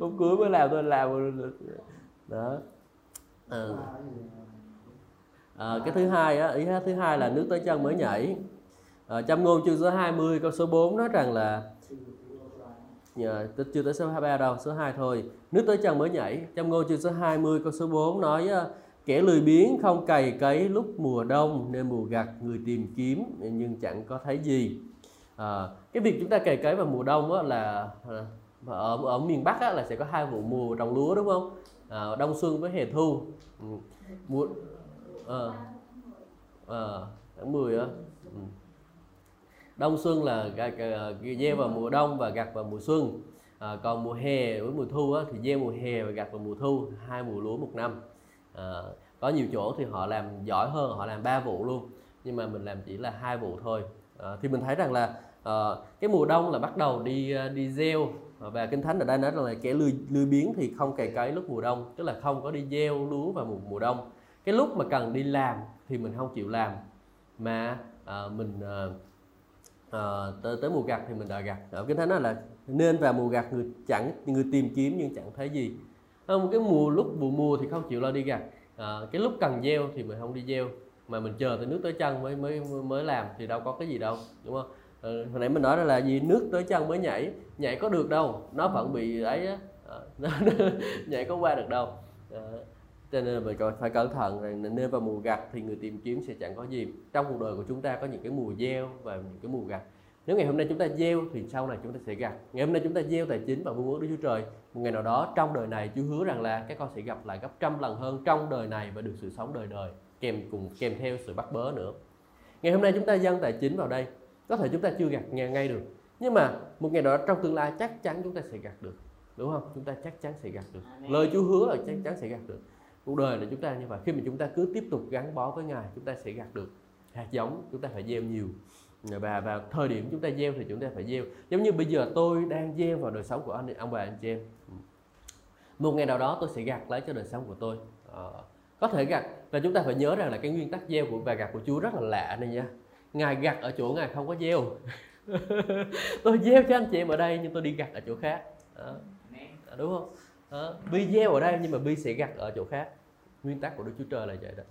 hôm cuối mới làm thôi làm đó. À. À, cái thứ hai á ý thứ hai là nước tới chân mới nhảy. Ờ, à, trong ngôn chương số 20 câu số 4 nói rằng là dạ, yeah, chưa tới số 23 đâu số 2 thôi. Nước tới chân mới nhảy trong ngôn chương số 20 câu số 4 nói uh, kẻ lười biếng không cày cấy lúc mùa đông nên mùa gặt người tìm kiếm nhưng chẳng có thấy gì. À, cái việc chúng ta cày cấy vào mùa đông á, là à, ở ở miền Bắc á, là sẽ có hai vụ mùa trồng lúa đúng không? À, đông xuân với hè thu. Ừ. Mùa à, à, tháng 10 á. Ừ. Đông xuân là à, gieo vào mùa đông và gặt vào mùa xuân. À, còn mùa hè với mùa thu á, thì gieo mùa hè và gặt vào mùa thu hai mùa lúa một năm à, có nhiều chỗ thì họ làm giỏi hơn họ làm ba vụ luôn nhưng mà mình làm chỉ là hai vụ thôi. À, thì mình thấy rằng là à, cái mùa đông là bắt đầu đi đi gieo. Và kinh thánh ở đây nói rằng là kẻ lười lười biếng thì không cày cấy lúc mùa đông tức là không có đi gieo lúa vào mùa mùa đông. Cái lúc mà cần đi làm thì mình không chịu làm mà à, mình à, à, tới, tới mùa gặt thì mình đợi gặt. Ở kinh thánh nói là nên vào mùa gặt người chẳng người tìm kiếm nhưng chẳng thấy gì một cái mùa lúc mùa mùa thì không chịu lo đi gặt à, ờ, cái lúc cần gieo thì mình không đi gieo mà mình chờ tới nước tới chân mới mới mới làm thì đâu có cái gì đâu đúng không? À, hồi nãy mình nói là gì? Nước tới chân mới nhảy nhảy có được đâu nó vẫn bị ấy á. À, nhảy có qua được đâu. À, cho nên mình phải cẩn thận rằng nên vào mùa gặt thì người tìm kiếm sẽ chẳng có gì. Trong cuộc đời của chúng ta có những cái mùa gieo và những cái mùa gặt nếu ngày hôm nay chúng ta gieo thì sau này chúng ta sẽ gặt ngày hôm nay chúng ta gieo tài chính và buôn ước Đức Chúa Trời một ngày nào đó trong đời này Chúa hứa rằng là các con sẽ gặp lại gấp trăm lần hơn trong đời này và được sự sống đời đời kèm cùng kèm theo sự bắt bớ nữa ngày hôm nay chúng ta dâng tài chính vào đây có thể chúng ta chưa gặt ngay, ngay được nhưng mà một ngày nào đó trong tương lai chắc chắn chúng ta sẽ gặt được đúng không chúng ta chắc chắn sẽ gặt được lời Chúa hứa là chắc chắn sẽ gặt được cuộc đời là chúng ta như vậy khi mà chúng ta cứ tiếp tục gắn bó với Ngài chúng ta sẽ gặt được hạt giống chúng ta phải gieo nhiều và vào thời điểm chúng ta gieo thì chúng ta phải gieo. Giống như bây giờ tôi đang gieo vào đời sống của anh ông bà anh chị em. Một ngày nào đó tôi sẽ gặt lấy cho đời sống của tôi. À, có thể gặt và chúng ta phải nhớ rằng là cái nguyên tắc gieo của và gặt của Chúa rất là lạ này nha. Ngài gặt ở chỗ ngài không có gieo. Tôi gieo cho anh chị em ở đây nhưng tôi đi gặt ở chỗ khác. À, đúng không? À, bi gieo ở đây nhưng mà bi sẽ gặt ở chỗ khác. Nguyên tắc của Đức Chúa Trời là vậy đó.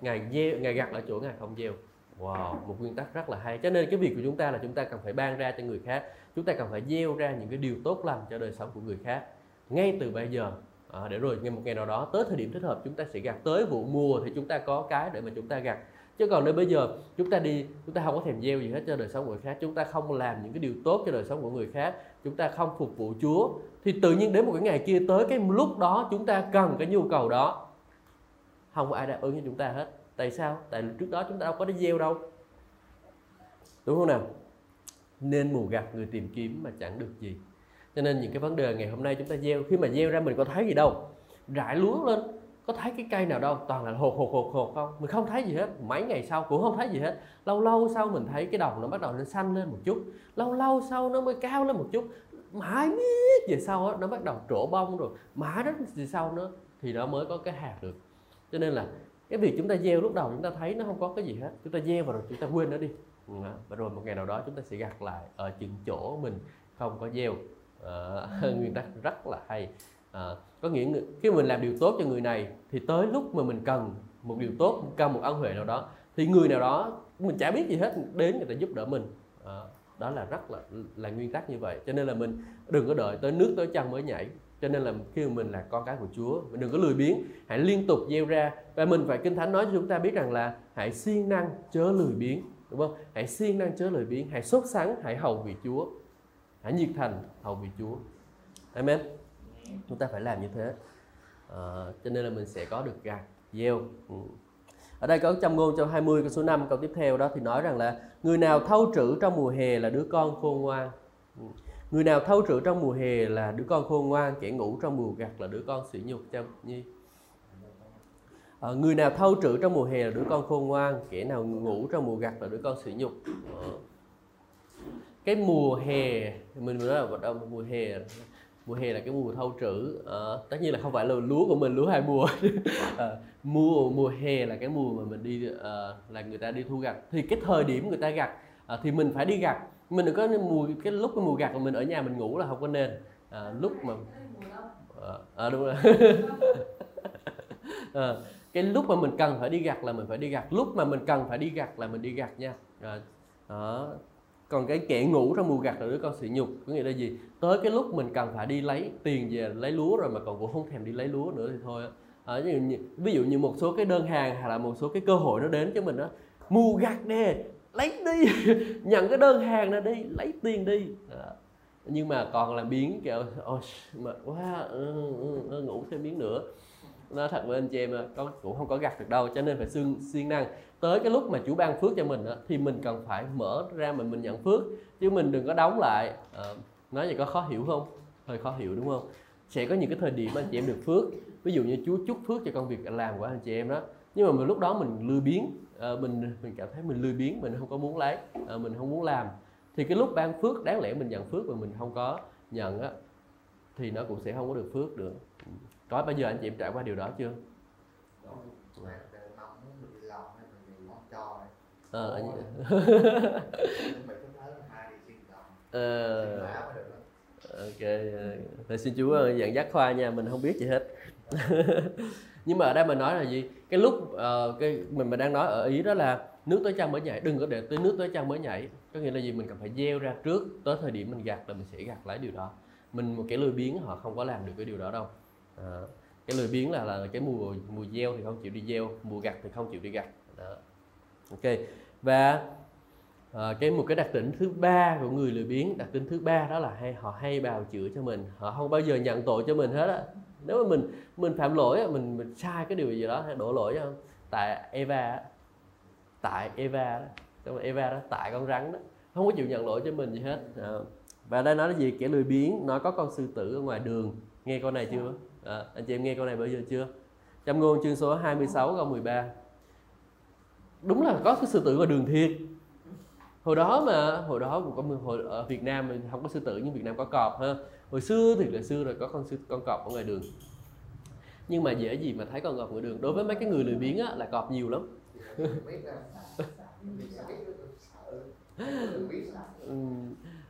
Ngài gieo ngài gặt ở chỗ ngài không gieo Wow, một nguyên tắc rất là hay. Cho nên cái việc của chúng ta là chúng ta cần phải ban ra cho người khác. Chúng ta cần phải gieo ra những cái điều tốt lành cho đời sống của người khác. Ngay từ bây giờ à, để rồi ngay một ngày nào đó tới thời điểm thích hợp chúng ta sẽ gặt tới vụ mùa thì chúng ta có cái để mà chúng ta gặt chứ còn nếu bây giờ chúng ta đi chúng ta không có thèm gieo gì hết cho đời sống của người khác chúng ta không làm những cái điều tốt cho đời sống của người khác chúng ta không phục vụ Chúa thì tự nhiên đến một cái ngày kia tới cái lúc đó chúng ta cần cái nhu cầu đó không có ai đáp ứng cho chúng ta hết tại sao? Tại trước đó chúng ta đâu có đi gieo đâu. Đúng không nào? Nên mù gặt người tìm kiếm mà chẳng được gì. Cho nên những cái vấn đề ngày hôm nay chúng ta gieo khi mà gieo ra mình có thấy gì đâu. Rải lúa lên có thấy cái cây nào đâu toàn là hột hột hột hột không? Mình không thấy gì hết. Mấy ngày sau cũng không thấy gì hết. Lâu lâu sau mình thấy cái đồng nó bắt đầu nó xanh lên một chút. Lâu lâu sau nó mới cao lên một chút. Mãi miết về sau đó, nó bắt đầu trổ bông rồi. Mãi đến về sau nữa thì nó mới có cái hạt được. Cho nên là cái việc chúng ta gieo lúc đầu chúng ta thấy nó không có cái gì hết. Chúng ta gieo vào rồi chúng ta quên nó đi. Ừ, và rồi một ngày nào đó chúng ta sẽ gặt lại ở chừng chỗ mình không có gieo. À, nguyên tắc rất là hay. À, có nghĩa khi mình làm điều tốt cho người này thì tới lúc mà mình cần một điều tốt cần một ân huệ nào đó thì người nào đó mình chả biết gì hết đến người ta giúp đỡ mình. À, đó là rất là là nguyên tắc như vậy. Cho nên là mình đừng có đợi tới nước tới chân mới nhảy cho nên là khi mà mình là con cái của Chúa. Mình đừng có lười biếng. Hãy liên tục gieo ra. Và mình phải kinh thánh nói cho chúng ta biết rằng là hãy siêng năng chớ lười biếng. Đúng không? Hãy siêng năng chớ lười biếng. Hãy sốt sắng hãy hầu vì Chúa. Hãy nhiệt thành hầu vì Chúa. Amen. Chúng ta phải làm như thế. À, cho nên là mình sẽ có được gặt gieo. Ừ. ở đây có trăm ngôn trong 20 câu số 5 câu tiếp theo đó thì nói rằng là người nào thâu trữ trong mùa hè là đứa con khôn ngoan. Ừ người nào thâu trữ trong mùa hè là đứa con khôn ngoan kẻ ngủ trong mùa gặt là đứa con sỉ nhục cha nhi. À, người nào thâu trữ trong mùa hè là đứa con khôn ngoan kẻ nào ngủ trong mùa gặt là đứa con sỉ nhục. À. cái mùa hè mình nói là đâu mùa hè mùa hè là cái mùa thâu trữ à, tất nhiên là không phải là lúa của mình lúa hai mùa. À, mùa mùa hè là cái mùa mà mình đi à, là người ta đi thu gặt. Thì cái thời điểm người ta gặt à, thì mình phải đi gặt mình đừng có mùi cái lúc cái mùi gặt mà mình ở nhà mình ngủ là không có nên. À, lúc mà à, à đúng rồi. À, cái lúc mà mình cần phải đi gặt là mình phải đi gặt lúc mà mình cần phải đi gặt là mình đi gặt nha. À, đó. Còn cái kẻ ngủ trong mùa gặt là đứa con sỉ nhục có nghĩa là gì? Tới cái lúc mình cần phải đi lấy tiền về lấy lúa rồi mà còn cũng không thèm đi lấy lúa nữa thì thôi à, ví, dụ như, ví dụ như một số cái đơn hàng hay là một số cái cơ hội nó đến cho mình đó mùa gặt nè lấy đi. Nhận cái đơn hàng ra đi lấy tiền đi. À, nhưng mà còn là biến kiểu ôi mà quá ừ, ừ, ừ, ngủ thêm miếng nữa. Nó thật với anh chị em con cũng không có gặt được đâu cho nên phải xương siêng năng. Tới cái lúc mà chủ ban phước cho mình đó, thì mình cần phải mở ra mình mình nhận phước chứ mình đừng có đóng lại. À, nói vậy có khó hiểu không? Hơi khó hiểu đúng không? Sẽ có những cái thời điểm anh chị em được phước. Ví dụ như Chúa chúc phước cho công việc làm của anh chị em đó. Nhưng mà mình lúc đó mình lười biếng à, mình mình cảm thấy mình lười biếng mình không có muốn lấy à, mình không muốn làm. Thì cái lúc ban phước đáng lẽ mình nhận phước mà mình không có nhận á thì nó cũng sẽ không có được phước được. Có bao giờ anh chị em trải qua điều đó chưa? Ờ anh ờ. Ok ờ. Thầy xin chúa dặn dắt khoa nha mình không biết gì hết. nhưng mà ở đây mình nói là gì? Cái lúc uh, cái mình mình đang nói ở ý đó là nước tới chân mới nhảy? Đừng có để tới nước tới chân mới nhảy. Có nghĩa là gì? Mình cần phải gieo ra trước tới thời điểm mình gặt là mình sẽ gặt lấy điều đó. Mình một cái lười biếng họ không có làm được cái điều đó đâu. À, cái lười biếng là là cái mùa mùa gieo thì không chịu đi gieo mùa gặt thì không chịu đi gặt. Đó. ok. Và à, cái một cái đặc tính thứ ba của người lười biếng đặc tính thứ ba đó là hay họ hay bào chữa cho mình. Họ không bao giờ nhận tội cho mình hết á. Nếu mà mình mình phạm lỗi mình mình sai cái điều gì đó hay đổ lỗi cho tại Eva tại Eva đó Eva đó tại con rắn đó không có chịu nhận lỗi cho mình gì hết. À. và đây nói là gì? Kẻ lười biếng nó có con sư tử ở ngoài đường. Nghe câu này chưa? À, anh chị em nghe câu này bao giờ chưa? Trong ngôn chương số 26 câu 13 đúng là có cái sư tử ngoài đường thiệt hồi đó mà hồi đó cũng có hồi ở Việt Nam mình không có sư tử nhưng Việt Nam có cọp ha. Hồi xưa thì là xưa rồi có con sư con cọp ở ngoài đường. Nhưng mà dễ gì mà thấy con cọp ngoài đường. Đối với mấy cái người lười biếng á là cọp nhiều lắm. Ừ,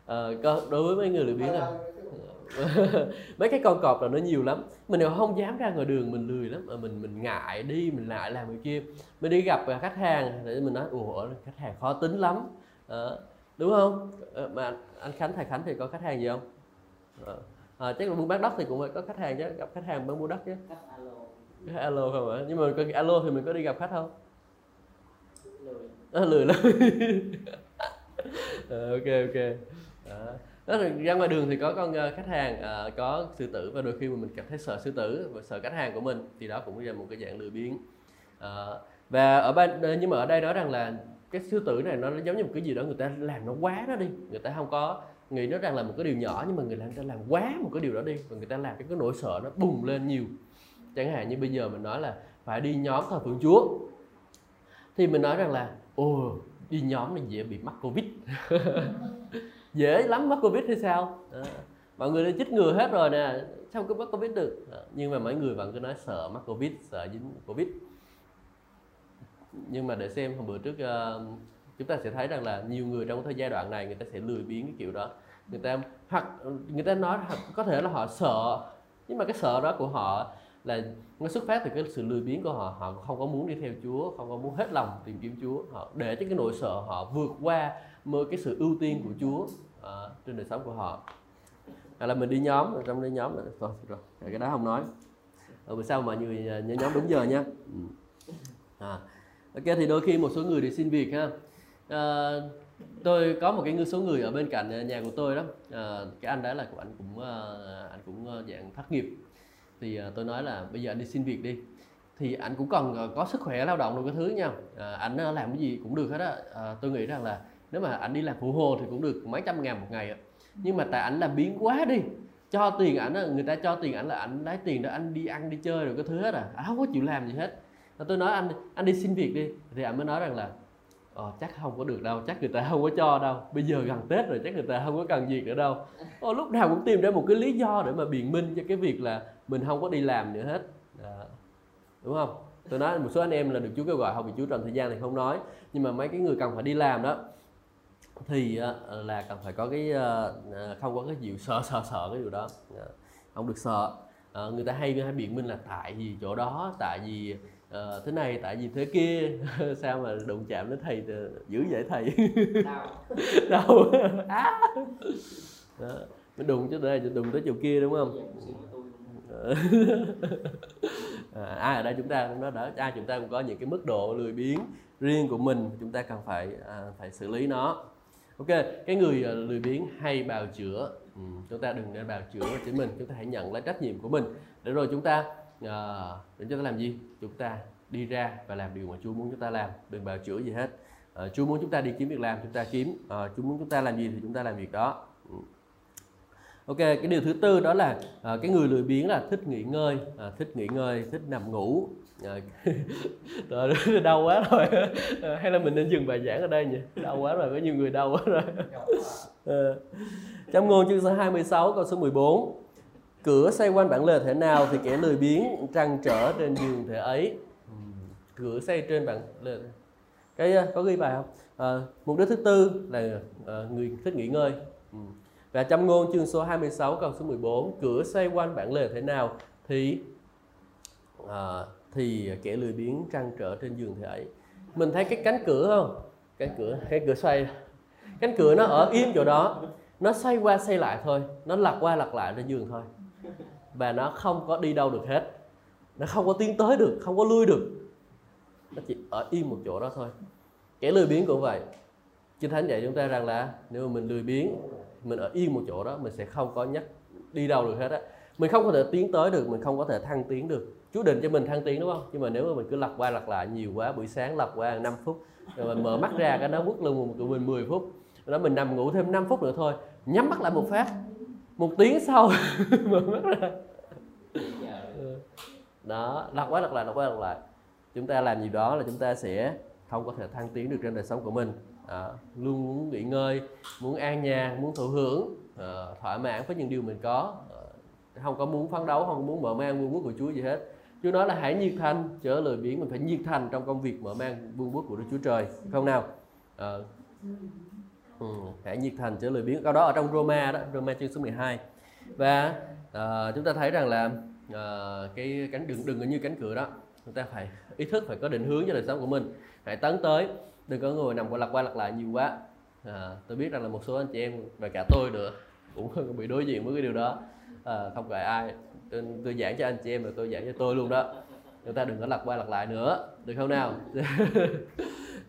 à, đối với mấy người lười biếng là mấy cái con cọp là nó nhiều lắm. Mình đều không dám ra ngoài đường mình lười lắm. Mà mình mình ngại đi mình lại làm người kia. Mình đi gặp khách hàng để mình nói ủa khách hàng khó tính lắm à, đúng không? À, mà anh khánh thầy khánh thì có khách hàng gì không? À, à, chắc là buôn bán đất thì cũng phải có khách hàng chứ gặp khách hàng bán mua đất chứ. Khách alo. Khách alo không ạ? Nhưng mà có alo thì mình có đi gặp khách không? Lười. À, lười lắm. À, ok ok. À đó là ra ngoài đường thì có con khách hàng uh, có sư tử và đôi khi mà mình cảm thấy sợ sư tử và sợ khách hàng của mình thì đó cũng là một cái dạng lười biếng. Uh, và ở bên nhưng mà ở đây nói rằng là cái sư tử này nó giống như một cái gì đó người ta làm nó quá đó đi. Người ta không có nghĩ nó rằng là một cái điều nhỏ nhưng mà người ta làm quá một cái điều đó đi. Và người ta làm cái cái nỗi sợ nó bùng lên nhiều. Chẳng hạn như bây giờ mình nói là phải đi nhóm thờ phượng chúa. Thì mình nói rằng là ồ đi nhóm này dễ bị mắc covid. Dễ lắm mắc covid hay sao? À, mọi người đã chích ngừa hết rồi nè sao cứ mắc covid được? À, nhưng mà mọi người vẫn cứ nói sợ mắc covid sợ dính covid nhưng mà để xem hôm bữa trước uh, chúng ta sẽ thấy rằng là nhiều người trong thời giai đoạn này người ta sẽ lười biếng cái kiểu đó. Người ta hoặc người ta nói có thể là họ sợ nhưng mà cái sợ đó của họ là nó xuất phát từ cái sự lười biếng của họ. Họ không có muốn đi theo Chúa không có muốn hết lòng tìm kiếm Chúa. Họ để cho cái nỗi sợ họ vượt qua mơ cái sự ưu tiên của Chúa uh, trên đời sống của họ. Hay là mình đi nhóm trong đi nhóm rồi rồi cái đó không nói. Ở bữa sau mọi người à, nhớ nhóm đúng giờ nha. Ừ. à ok thì đôi khi một số người đi xin việc ha. À, tôi có một cái số người ở bên cạnh nhà của tôi đó. À, cái anh đó là của anh cũng à, anh cũng à, dạng thất nghiệp. Thì à, tôi nói là bây giờ anh đi xin việc đi. Thì anh cũng còn có sức khỏe lao động được cái thứ nha. À, anh làm cái gì cũng được hết á. À, tôi nghĩ rằng là nếu mà anh đi làm phụ hồ thì cũng được mấy trăm ngàn một ngày nhưng mà tại anh làm biến quá đi cho tiền ảnh người ta cho tiền ảnh là ảnh lấy tiền đó anh đi ăn đi chơi rồi cái thứ hết à. Anh không có chịu làm gì hết tôi nói anh anh đi xin việc đi. Thì anh mới nói rằng là Ờ, chắc không có được đâu chắc người ta không có cho đâu. Bây giờ gần tết rồi chắc người ta không có cần việc nữa đâu. Ờ, lúc nào cũng tìm ra một cái lý do để mà biện minh cho cái việc là mình không có đi làm nữa hết. À, đúng không? Tôi nói một số anh em là được chú kêu gọi không bị chú trần thời gian thì không nói. Nhưng mà mấy cái người cần phải đi làm đó thì ờ, là cần phải có cái ờ, ờ, không có cái gì sợ sợ sợ cái điều đó. Dạ. Không được sợ. Người ta hay hay biện minh là tại vì chỗ đó tại vì uh, thế này tại vì thế kia sao mà đụng chạm đến thầy dữ vậy thầy? Đau. Đau. Á đó. mình đụng chứ đây đụng tới chỗ kia đúng không? À, ai ở đây chúng ta cũng nói đó ai chúng ta cũng có những cái mức độ lười biếng riêng của mình chúng ta cần phải à, phải xử lý nó. Ok cái người uh, lười biếng hay bào chữa ừ, chúng ta đừng nên bào chữa chính mình chúng ta hãy nhận lấy trách nhiệm của mình. Để rồi chúng ta uh, để chúng ta làm gì chúng ta đi ra và làm điều mà Chúa muốn chúng ta làm đừng bào chữa gì hết uh, Chúa muốn chúng ta đi kiếm việc làm chúng ta kiếm uh, Chúa muốn chúng ta làm gì thì chúng ta làm việc đó ừ. Ok, cái điều thứ tư đó là à, cái người lười biếng là thích nghỉ ngơi, à, thích nghỉ ngơi, thích nằm ngủ. À, đau quá rồi. À, hay là mình nên dừng bài giảng ở đây nhỉ? Đau quá rồi, có nhiều người đau quá rồi. À, trong ngôn chương số 26 câu số 14 Cửa xoay quanh bản lề thể nào thì kẻ lười biếng trăn trở trên giường thể ấy. Cửa xoay trên bản lề. Cái à, có ghi bài không? À, mục đích thứ tư là à, người thích nghỉ ngơi. Ừ. Và châm ngôn chương số 26 câu số 14 cửa xoay quanh bản lề thế nào thì à, thì kẻ lười biếng trăn trở trên giường thế ấy. Mình thấy cái cánh cửa không? Cánh cửa cái cửa xoay. Cánh cửa nó ở im chỗ đó. Nó xoay qua xoay lại thôi. Nó lật qua lật lại trên giường thôi và nó không có đi đâu được hết. Nó không có tiến tới được, không có lui được. Nó chỉ ở im một chỗ đó thôi. Kẻ lười biếng cũng vậy. Kinh Thánh dạy chúng ta rằng là nếu mà mình lười biếng, mình ở yên một chỗ đó, mình sẽ không có nhắc đi đâu được hết á. Mình không có thể tiến tới được, mình không có thể thăng tiến được. Chú định cho mình thăng tiến đúng không? Nhưng mà nếu mà mình cứ lặp qua lặp lại nhiều quá, buổi sáng lặp qua 5 phút, rồi mình mở mắt ra cái nó quất lưng tụi mình 10 phút đó mình nằm ngủ thêm 5 phút nữa thôi, nhắm mắt lại một phát một tiếng sau. Mở mắt ra. Đó lặp quá lặp lại lặp quá lặp lại. Chúng ta làm gì đó là chúng ta sẽ không có thể thăng tiến được trên đời sống của mình. À, luôn muốn nghỉ ngơi muốn an nhàn muốn thụ hưởng à, thỏa mãn với những điều mình có. À, không có muốn phấn đấu không muốn mở mang vương quốc của Chúa gì hết. Chúa nói là hãy nhiệt thành chớ lời biển mình phải nhiệt thành trong công việc mở mang vương quốc của Đức Chúa Trời. Không nào? À, ừ, hãy nhiệt thành chớ lời biếng. câu đó ở trong Roma đó Roma chương số 12 và uh, chúng ta thấy rằng là uh, cái cánh đừng đừng như cánh cửa đó chúng ta phải ý thức phải có định hướng cho đời sống của mình. Hãy tấn tới đừng có người nằm qua lặp qua lặp lại nhiều quá. À, tôi biết rằng là một số anh chị em và cả tôi nữa cũng bị đối diện với cái điều đó. À, không phải ai tôi, tôi giảng cho anh chị em và tôi giảng cho tôi luôn đó. Chúng ta đừng có lặp qua lặp lại nữa được không nào?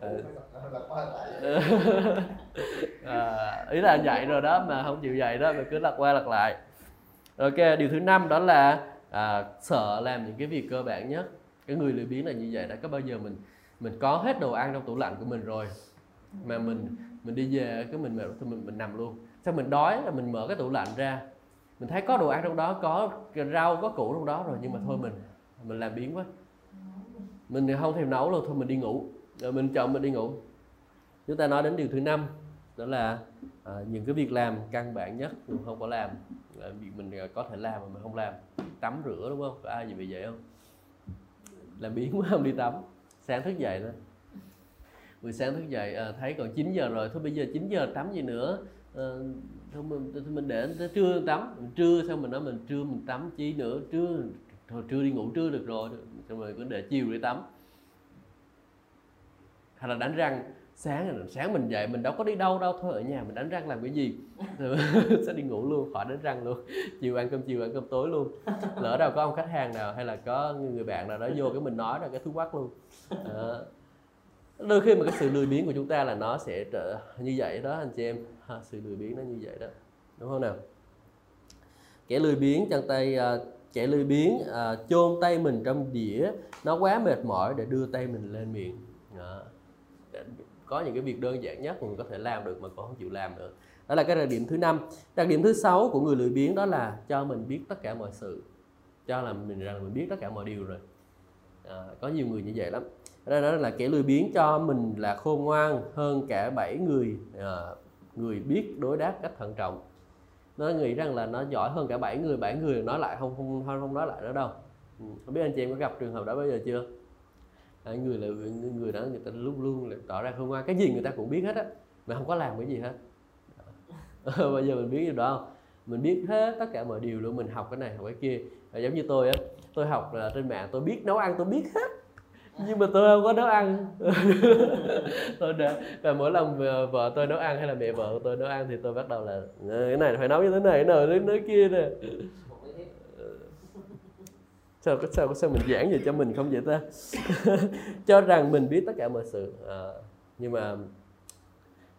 à, ý là dạy rồi đó mà không chịu dạy đó mà cứ lặp qua lặp lại. Ok điều thứ năm đó là à, sợ làm những cái việc cơ bản nhất. Cái người lười biếng là như vậy đã có bao giờ mình mình có hết đồ ăn trong tủ lạnh của mình rồi mà mình mình đi về cái mình mình mình, mình nằm luôn. Sao mình đói là mình mở cái tủ lạnh ra. Mình thấy có đồ ăn trong đó có rau có củ trong đó rồi nhưng mà thôi mình mình làm biến quá. Mình không thèm nấu luôn thôi mình đi ngủ rồi mình chọn mình đi ngủ. Chúng ta nói đến điều thứ năm đó là à, những cái việc làm căn bản nhất mình không có làm. Là việc mình à, có thể làm mà mình không làm. Tắm rửa đúng không? Có ai gì bị vậy không? Làm biến quá không đi tắm. Sáng thức dậy đó buổi sáng thức dậy à, thấy còn 9 giờ rồi thôi bây giờ 9 giờ tắm gì nữa? À, thôi mình, thôi mình để tới trưa tắm. Trưa xong mình nói mình trưa mình tắm chi nữa. Trưa thôi trưa đi ngủ trưa được rồi. Xong rồi cứ để chiều để tắm hay là đánh răng sáng sáng mình dậy mình đâu có đi đâu đâu thôi ở nhà mình đánh răng làm cái gì? Sẽ đi ngủ luôn khỏi đánh răng luôn. Chiều ăn cơm chiều ăn cơm tối luôn. Lỡ đâu có ông khách hàng nào hay là có người bạn nào đó vô cái mình nói ra cái thú quắc luôn. À. đôi khi mà cái sự lười biếng của chúng ta là nó sẽ trở như vậy đó anh chị em. Ha, sự lười biếng nó như vậy đó. Đúng không nào? Kẻ lười biếng chân tay uh, kẻ lười biếng uh, chôn tay mình trong đĩa nó quá mệt mỏi để đưa tay mình lên miệng. Đó có những cái việc đơn giản nhất mình có thể làm được mà còn không chịu làm nữa đó là cái đặc điểm thứ năm. Đặc điểm thứ sáu của người lười biếng đó là cho mình biết tất cả mọi sự. Cho là mình rằng mình biết tất cả mọi điều rồi. À, có nhiều người như vậy lắm. Đó, đó là kẻ lười biếng cho mình là khôn ngoan hơn cả bảy người à, người biết đối đáp cách thận trọng. Nó nghĩ rằng là nó giỏi hơn cả bảy người bảy người nói lại không không không, nói lại đó đâu. Ừ, không biết anh chị em có gặp trường hợp đó bao giờ chưa? À, người là người đó người ta luôn luôn là tỏ ra khôn ngoan. Cái gì người ta cũng biết hết á mà không có làm cái gì hết. Bây giờ mình biết điều đó không? Mình biết hết tất cả mọi điều luôn mình học cái này học cái kia. À, giống như tôi á tôi học là trên mạng tôi biết nấu ăn tôi biết hết. Nhưng mà tôi không có nấu ăn. Tôi đã và mỗi lần vợ tôi nấu ăn hay là mẹ vợ tôi nấu ăn thì tôi bắt đầu là ờ, cái này phải nấu như thế này cái này thế kia nè sao sao sao mình giảng gì cho mình không vậy ta? Cho rằng mình biết tất cả mọi sự. À, nhưng mà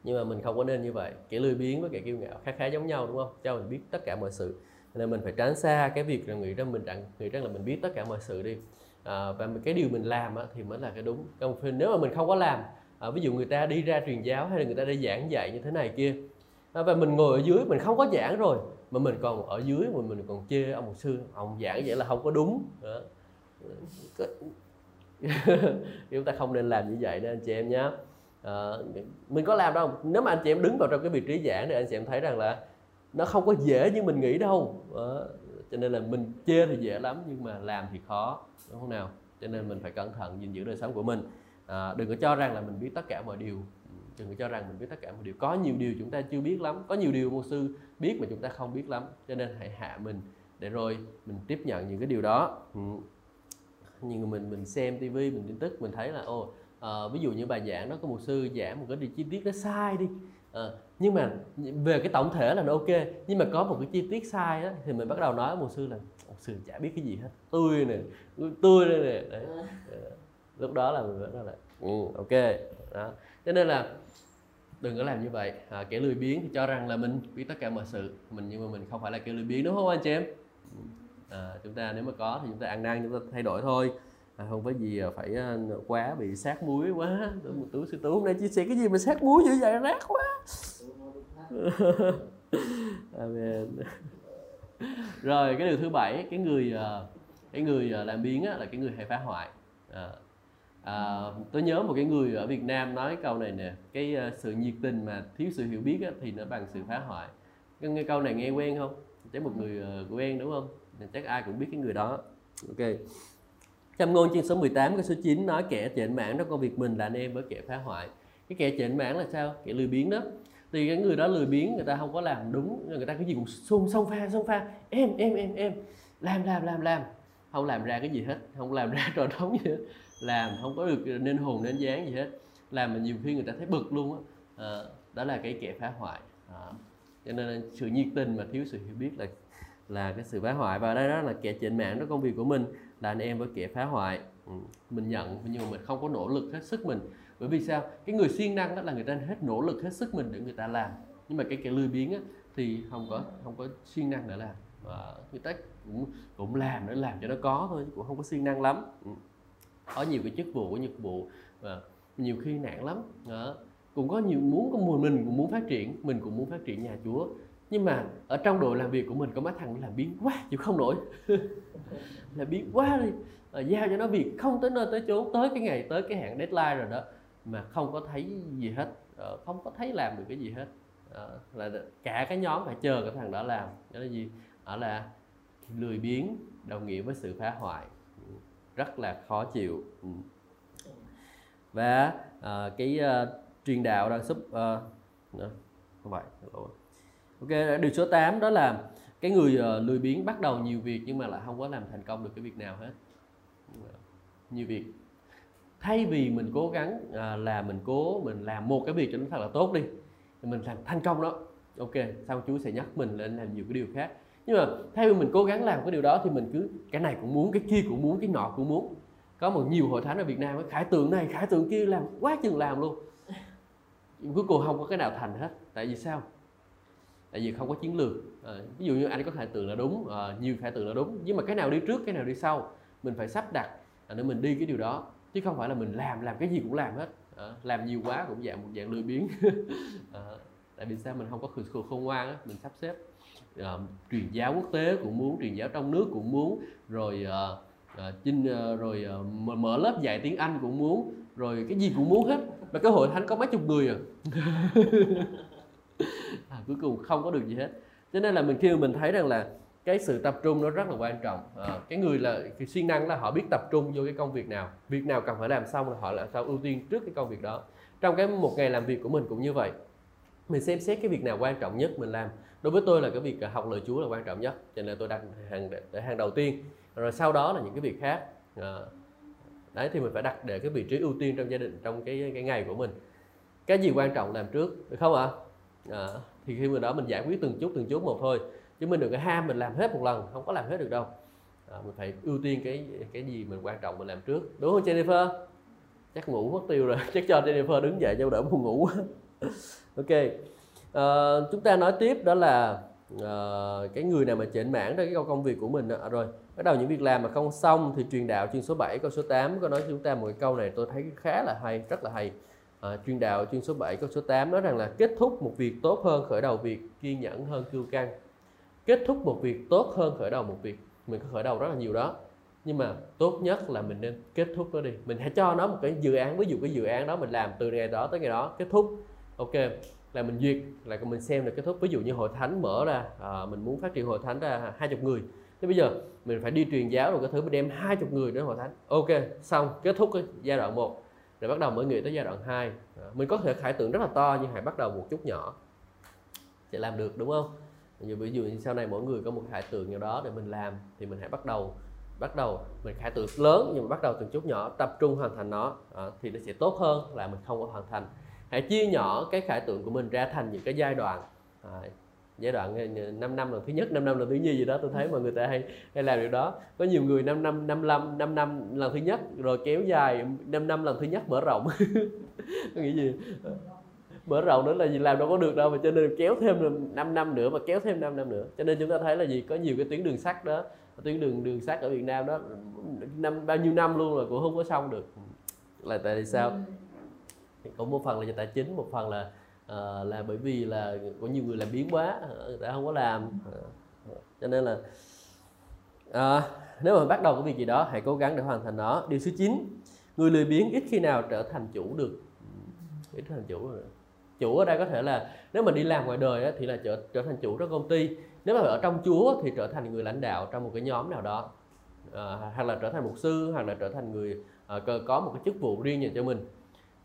nhưng mà mình không có nên như vậy. Kẻ lười biếng với kẻ kiêu ngạo khá khá giống nhau đúng không? Cho mình biết tất cả mọi sự. Nên mình phải tránh xa cái việc là nghĩ rằng mình rằng nghĩ rằng là mình biết tất cả mọi sự đi. À, và cái điều mình làm á, thì mới là cái đúng. Nếu mà mình không có làm à, ví dụ người ta đi ra truyền giáo hay là người ta đi giảng dạy như thế này kia à, và mình ngồi ở dưới mình không có giảng rồi mà mình còn ở dưới mà mình còn chê ông một sư ông giảng vậy là không có đúng. Đó. chúng ta không nên làm như vậy đó anh chị em nhé. À, mình có làm đâu. Nếu mà anh chị em đứng vào trong cái vị trí giảng thì anh chị em thấy rằng là nó không có dễ như mình nghĩ đâu. À, cho nên là mình chê thì dễ lắm nhưng mà làm thì khó. Đúng không nào? Cho nên mình phải cẩn thận gìn giữ đời sống của mình. À, đừng có cho rằng là mình biết tất cả mọi điều đừng có cho rằng mình biết tất cả mọi điều. Có nhiều điều chúng ta chưa biết lắm. Có nhiều điều mô sư biết mà chúng ta không biết lắm. Cho nên hãy hạ mình để rồi mình tiếp nhận những cái điều đó. Ừ. nhưng mình mình xem tivi mình tin tức mình thấy là ô à, ví dụ như bài giảng nó có một sư giảng một cái điều chi tiết nó sai đi. À, nhưng mà về cái tổng thể là nó ok. Nhưng mà có một cái chi tiết sai á thì mình bắt đầu nói một sư là một sư chả biết cái gì hết. Tôi nè tôi đây nè. Đấy. Ờ, lúc đó là mình đầu là ừ, ok. Đó cho nên là đừng có làm như vậy. À, kẻ lười biếng thì cho rằng là mình biết tất cả mọi sự mình nhưng mà mình không phải là kẻ lười biếng đúng không anh chị em? À, chúng ta nếu mà có thì chúng ta ăn năn chúng ta thay đổi thôi. À, không có gì à, phải à, quá bị sát muối quá. Một tú sư tú hôm nay chia sẻ cái gì mà sát muối dữ vậy? Rác quá. Amen. rồi cái điều thứ bảy cái người à, cái người làm biếng á, là cái người hay phá hoại. À, à, tôi nhớ một cái người ở Việt Nam nói câu này nè cái uh, sự nhiệt tình mà thiếu sự hiểu biết á, thì nó bằng sự phá hoại. Cái, cái câu này nghe quen không? Chắc một người uh, quen đúng không? Chắc ai cũng biết cái người đó. Ok. Châm ngôn chương số 18 cái số 9 nói kẻ chệnh mãn đó công việc mình là anh em với kẻ phá hoại. Cái kẻ chệnh mãn là sao? Kẻ lười biếng đó. Thì cái người đó lười biếng người ta không có làm đúng người ta cái gì cũng xung xông pha xông pha. Em em em em. Làm làm làm làm. Không làm ra cái gì hết không làm ra trò trống gì hết làm không có được nên hồn nên dáng gì hết. Làm mà nhiều khi người ta thấy bực luôn á. À, đó là cái kẻ phá hoại. À, cho nên sự nhiệt tình mà thiếu sự hiểu biết là là cái sự phá hoại. Và đây đó là kẻ trên mạng đó công việc của mình là anh em với kẻ phá hoại. Ừ, mình nhận nhưng mà mình không có nỗ lực hết sức mình. Bởi vì sao? Cái người siêng năng đó là người ta hết nỗ lực hết sức mình để người ta làm. Nhưng mà cái kẻ lười biếng á, thì không có không có siêng năng để làm. Và người ta cũng cũng làm để làm cho nó có thôi chứ cũng không có siêng năng lắm. Ừ ở nhiều cái chức vụ của nhiệm vụ và nhiều khi nản lắm. Đó. cũng có nhiều muốn có mình cũng muốn phát triển mình cũng muốn phát triển nhà chúa. Nhưng mà ở trong đội làm việc của mình có mấy thằng làm biến quá chịu không nổi. Là biến quá đi. À, giao cho nó việc không tới nơi tới chốn tới cái ngày tới cái hạn deadline rồi đó mà không có thấy gì hết. À, không có thấy làm được cái gì hết. À, là cả cái nhóm phải chờ cái thằng đó làm. Đó là gì? Đó là lười biếng đồng nghĩa với sự phá hoại rất là khó chịu. Ừ. Và à, cái uh, truyền đạo đang sub uh, ờ, không phải ok điều số 8 đó là cái người uh, lười biếng bắt đầu nhiều việc nhưng mà lại không có làm thành công được cái việc nào hết. Nhiều việc. Thay vì mình cố gắng à, là mình cố mình làm một cái việc cho nó thật là tốt đi mình làm thành công đó. Ok sau chú sẽ nhắc mình lên làm nhiều cái điều khác nhưng mà thay vì mình cố gắng làm cái điều đó thì mình cứ cái này cũng muốn cái kia cũng muốn cái nọ cũng muốn. Có một nhiều hội thánh ở Việt Nam khải tượng này khải tượng kia làm quá chừng làm luôn. Cuối cùng không có cái nào thành hết. Tại vì sao? Tại vì không có chiến lược. À, ví dụ như anh có khải tượng là đúng à, nhiều khải tượng là đúng. Nhưng mà cái nào đi trước cái nào đi sau mình phải sắp đặt à, để mình đi cái điều đó. Chứ không phải là mình làm làm cái gì cũng làm hết. À, làm nhiều quá cũng dạng một dạng lười biếng. À, tại vì sao mình không có khôn khôn ngoan á mình sắp xếp uh, truyền giáo quốc tế cũng muốn truyền giáo trong nước cũng muốn rồi uh, chinh uh, rồi uh, mở lớp dạy tiếng anh cũng muốn rồi cái gì cũng muốn hết. Mà cái hội thánh có mấy chục người à, à cuối cùng không có được gì hết. Cho nên là mình khi mình thấy rằng là cái sự tập trung nó rất là quan trọng. À, cái người là cái siêng năng là họ biết tập trung vô cái công việc nào. Việc nào cần phải làm xong là họ làm sao ưu tiên trước cái công việc đó. Trong cái một ngày làm việc của mình cũng như vậy. Mình xem xét cái việc nào quan trọng nhất mình làm đối với tôi là cái việc học lời Chúa là quan trọng nhất cho nên tôi đặt hàng để hàng đầu tiên. Rồi sau đó là những cái việc khác. À, đấy thì mình phải đặt để cái vị trí ưu tiên trong gia đình trong cái cái ngày của mình. Cái gì quan trọng làm trước được không ạ? À? thì khi mà đó mình giải quyết từng chút từng chút một thôi. Chứ mình đừng có ham mình làm hết một lần không có làm hết được đâu. À, mình phải ưu tiên cái cái gì mình quan trọng mình làm trước. Đúng không Jennifer? Chắc ngủ mất tiêu rồi chắc cho Jennifer đứng dậy cho đỡ buồn ngủ ok à, chúng ta nói tiếp đó là à, cái người nào mà chểnh mãn ra cái công việc của mình à, rồi bắt đầu những việc làm mà không xong thì truyền đạo chuyên số 7 câu số 8 có nói chúng ta một cái câu này tôi thấy khá là hay rất là hay. À, truyền đạo chuyên số 7 câu số 8 nói rằng là kết thúc một việc tốt hơn khởi đầu việc kiên nhẫn hơn cưu căng. Kết thúc một việc tốt hơn khởi đầu một việc mình có khởi đầu rất là nhiều đó. Nhưng mà tốt nhất là mình nên kết thúc nó đi. Mình hãy cho nó một cái dự án ví dụ cái dự án đó mình làm từ ngày đó tới ngày đó kết thúc. Ok là mình duyệt là mình xem là kết thúc. Ví dụ như hội thánh mở ra à, mình muốn phát triển hội thánh ra hai chục người. Thế bây giờ mình phải đi truyền giáo rồi cái thứ mình đem hai chục người đến hội thánh. Ok xong kết thúc cái giai đoạn 1 rồi bắt đầu mới nghĩ tới giai đoạn 2 à, mình có thể khải tượng rất là to nhưng hãy bắt đầu một chút nhỏ. Sẽ làm được đúng không? Như ví dụ như sau này mỗi người có một khải tượng nào đó để mình làm thì mình hãy bắt đầu bắt đầu mình khải tượng lớn nhưng mà bắt đầu từng chút nhỏ tập trung hoàn thành nó. À, thì nó sẽ tốt hơn là mình không có hoàn thành hãy chia nhỏ cái khải tượng của mình ra thành những cái giai đoạn. À, giai đoạn ờ, 5 năm lần thứ nhất 5 năm lần thứ nhì gì đó tôi thấy mà người ta hay hay làm điều đó. Có nhiều người 5 năm 55 5 năm lần thứ nhất rồi kéo dài 5 năm lần thứ nhất mở rộng. Có nghĩ gì? Mở rộng nữa là gì? Làm đâu có được đâu mà cho nên kéo thêm 5 năm nữa và kéo thêm 5 năm nữa. Cho nên chúng ta thấy là gì? Có nhiều cái tuyến đường sắt đó tuyến đường đường sắt ở Việt Nam đó năm bao nhiêu năm luôn rồi cũng không có xong được. Là tại sao? Ừ cũng một phần là do tài chính một phần là uh, là bởi vì là có nhiều người làm biến quá ờ, người ta không có làm. Ờ, cho nên là uh, nếu mà bắt đầu cái việc gì đó hãy cố gắng để hoàn thành nó. Điều số 9 người lười biếng ít khi nào trở thành chủ được. Ít thành chủ rồi chủ ở đây có thể là nếu mà đi làm ngoài đời á, thì là trở trở thành chủ trong công ty. Nếu mà ở trong chúa thì trở thành người lãnh đạo trong một cái nhóm nào đó. À, hoặc là trở thành mục sư hoặc là trở thành người à, có một cái chức vụ riêng dành cho mình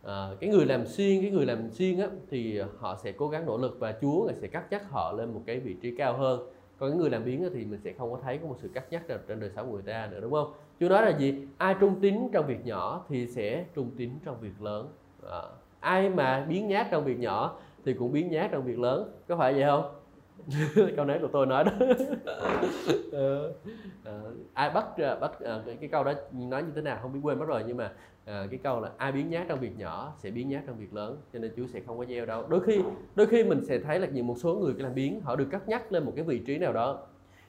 à, cái người làm xuyên cái người làm xuyên á, thì họ sẽ cố gắng nỗ lực và chúa sẽ cắt nhắc họ lên một cái vị trí cao hơn. Còn cái người làm biến thì mình sẽ không có thấy có một sự cắt nhắc trên đời sống của người ta nữa đúng không? Chúa nói là gì? Ai trung tín trong việc nhỏ thì sẽ trung tín trong việc lớn. À, ai mà biến nhát trong việc nhỏ thì cũng biến nhát trong việc lớn. Có phải vậy không? câu nói của tôi nói đó. Ờ, ờ, ai bắt ờ, bắt cái, cái câu đó nói như thế nào không biết quên mất rồi nhưng mà à, cái câu là ai biến nhát trong việc nhỏ sẽ biến nhát trong việc lớn cho nên Chúa sẽ không có gieo đâu. Đôi khi đôi khi mình sẽ thấy là nhiều một số người làm biến họ được cắt nhắc lên một cái vị trí nào đó.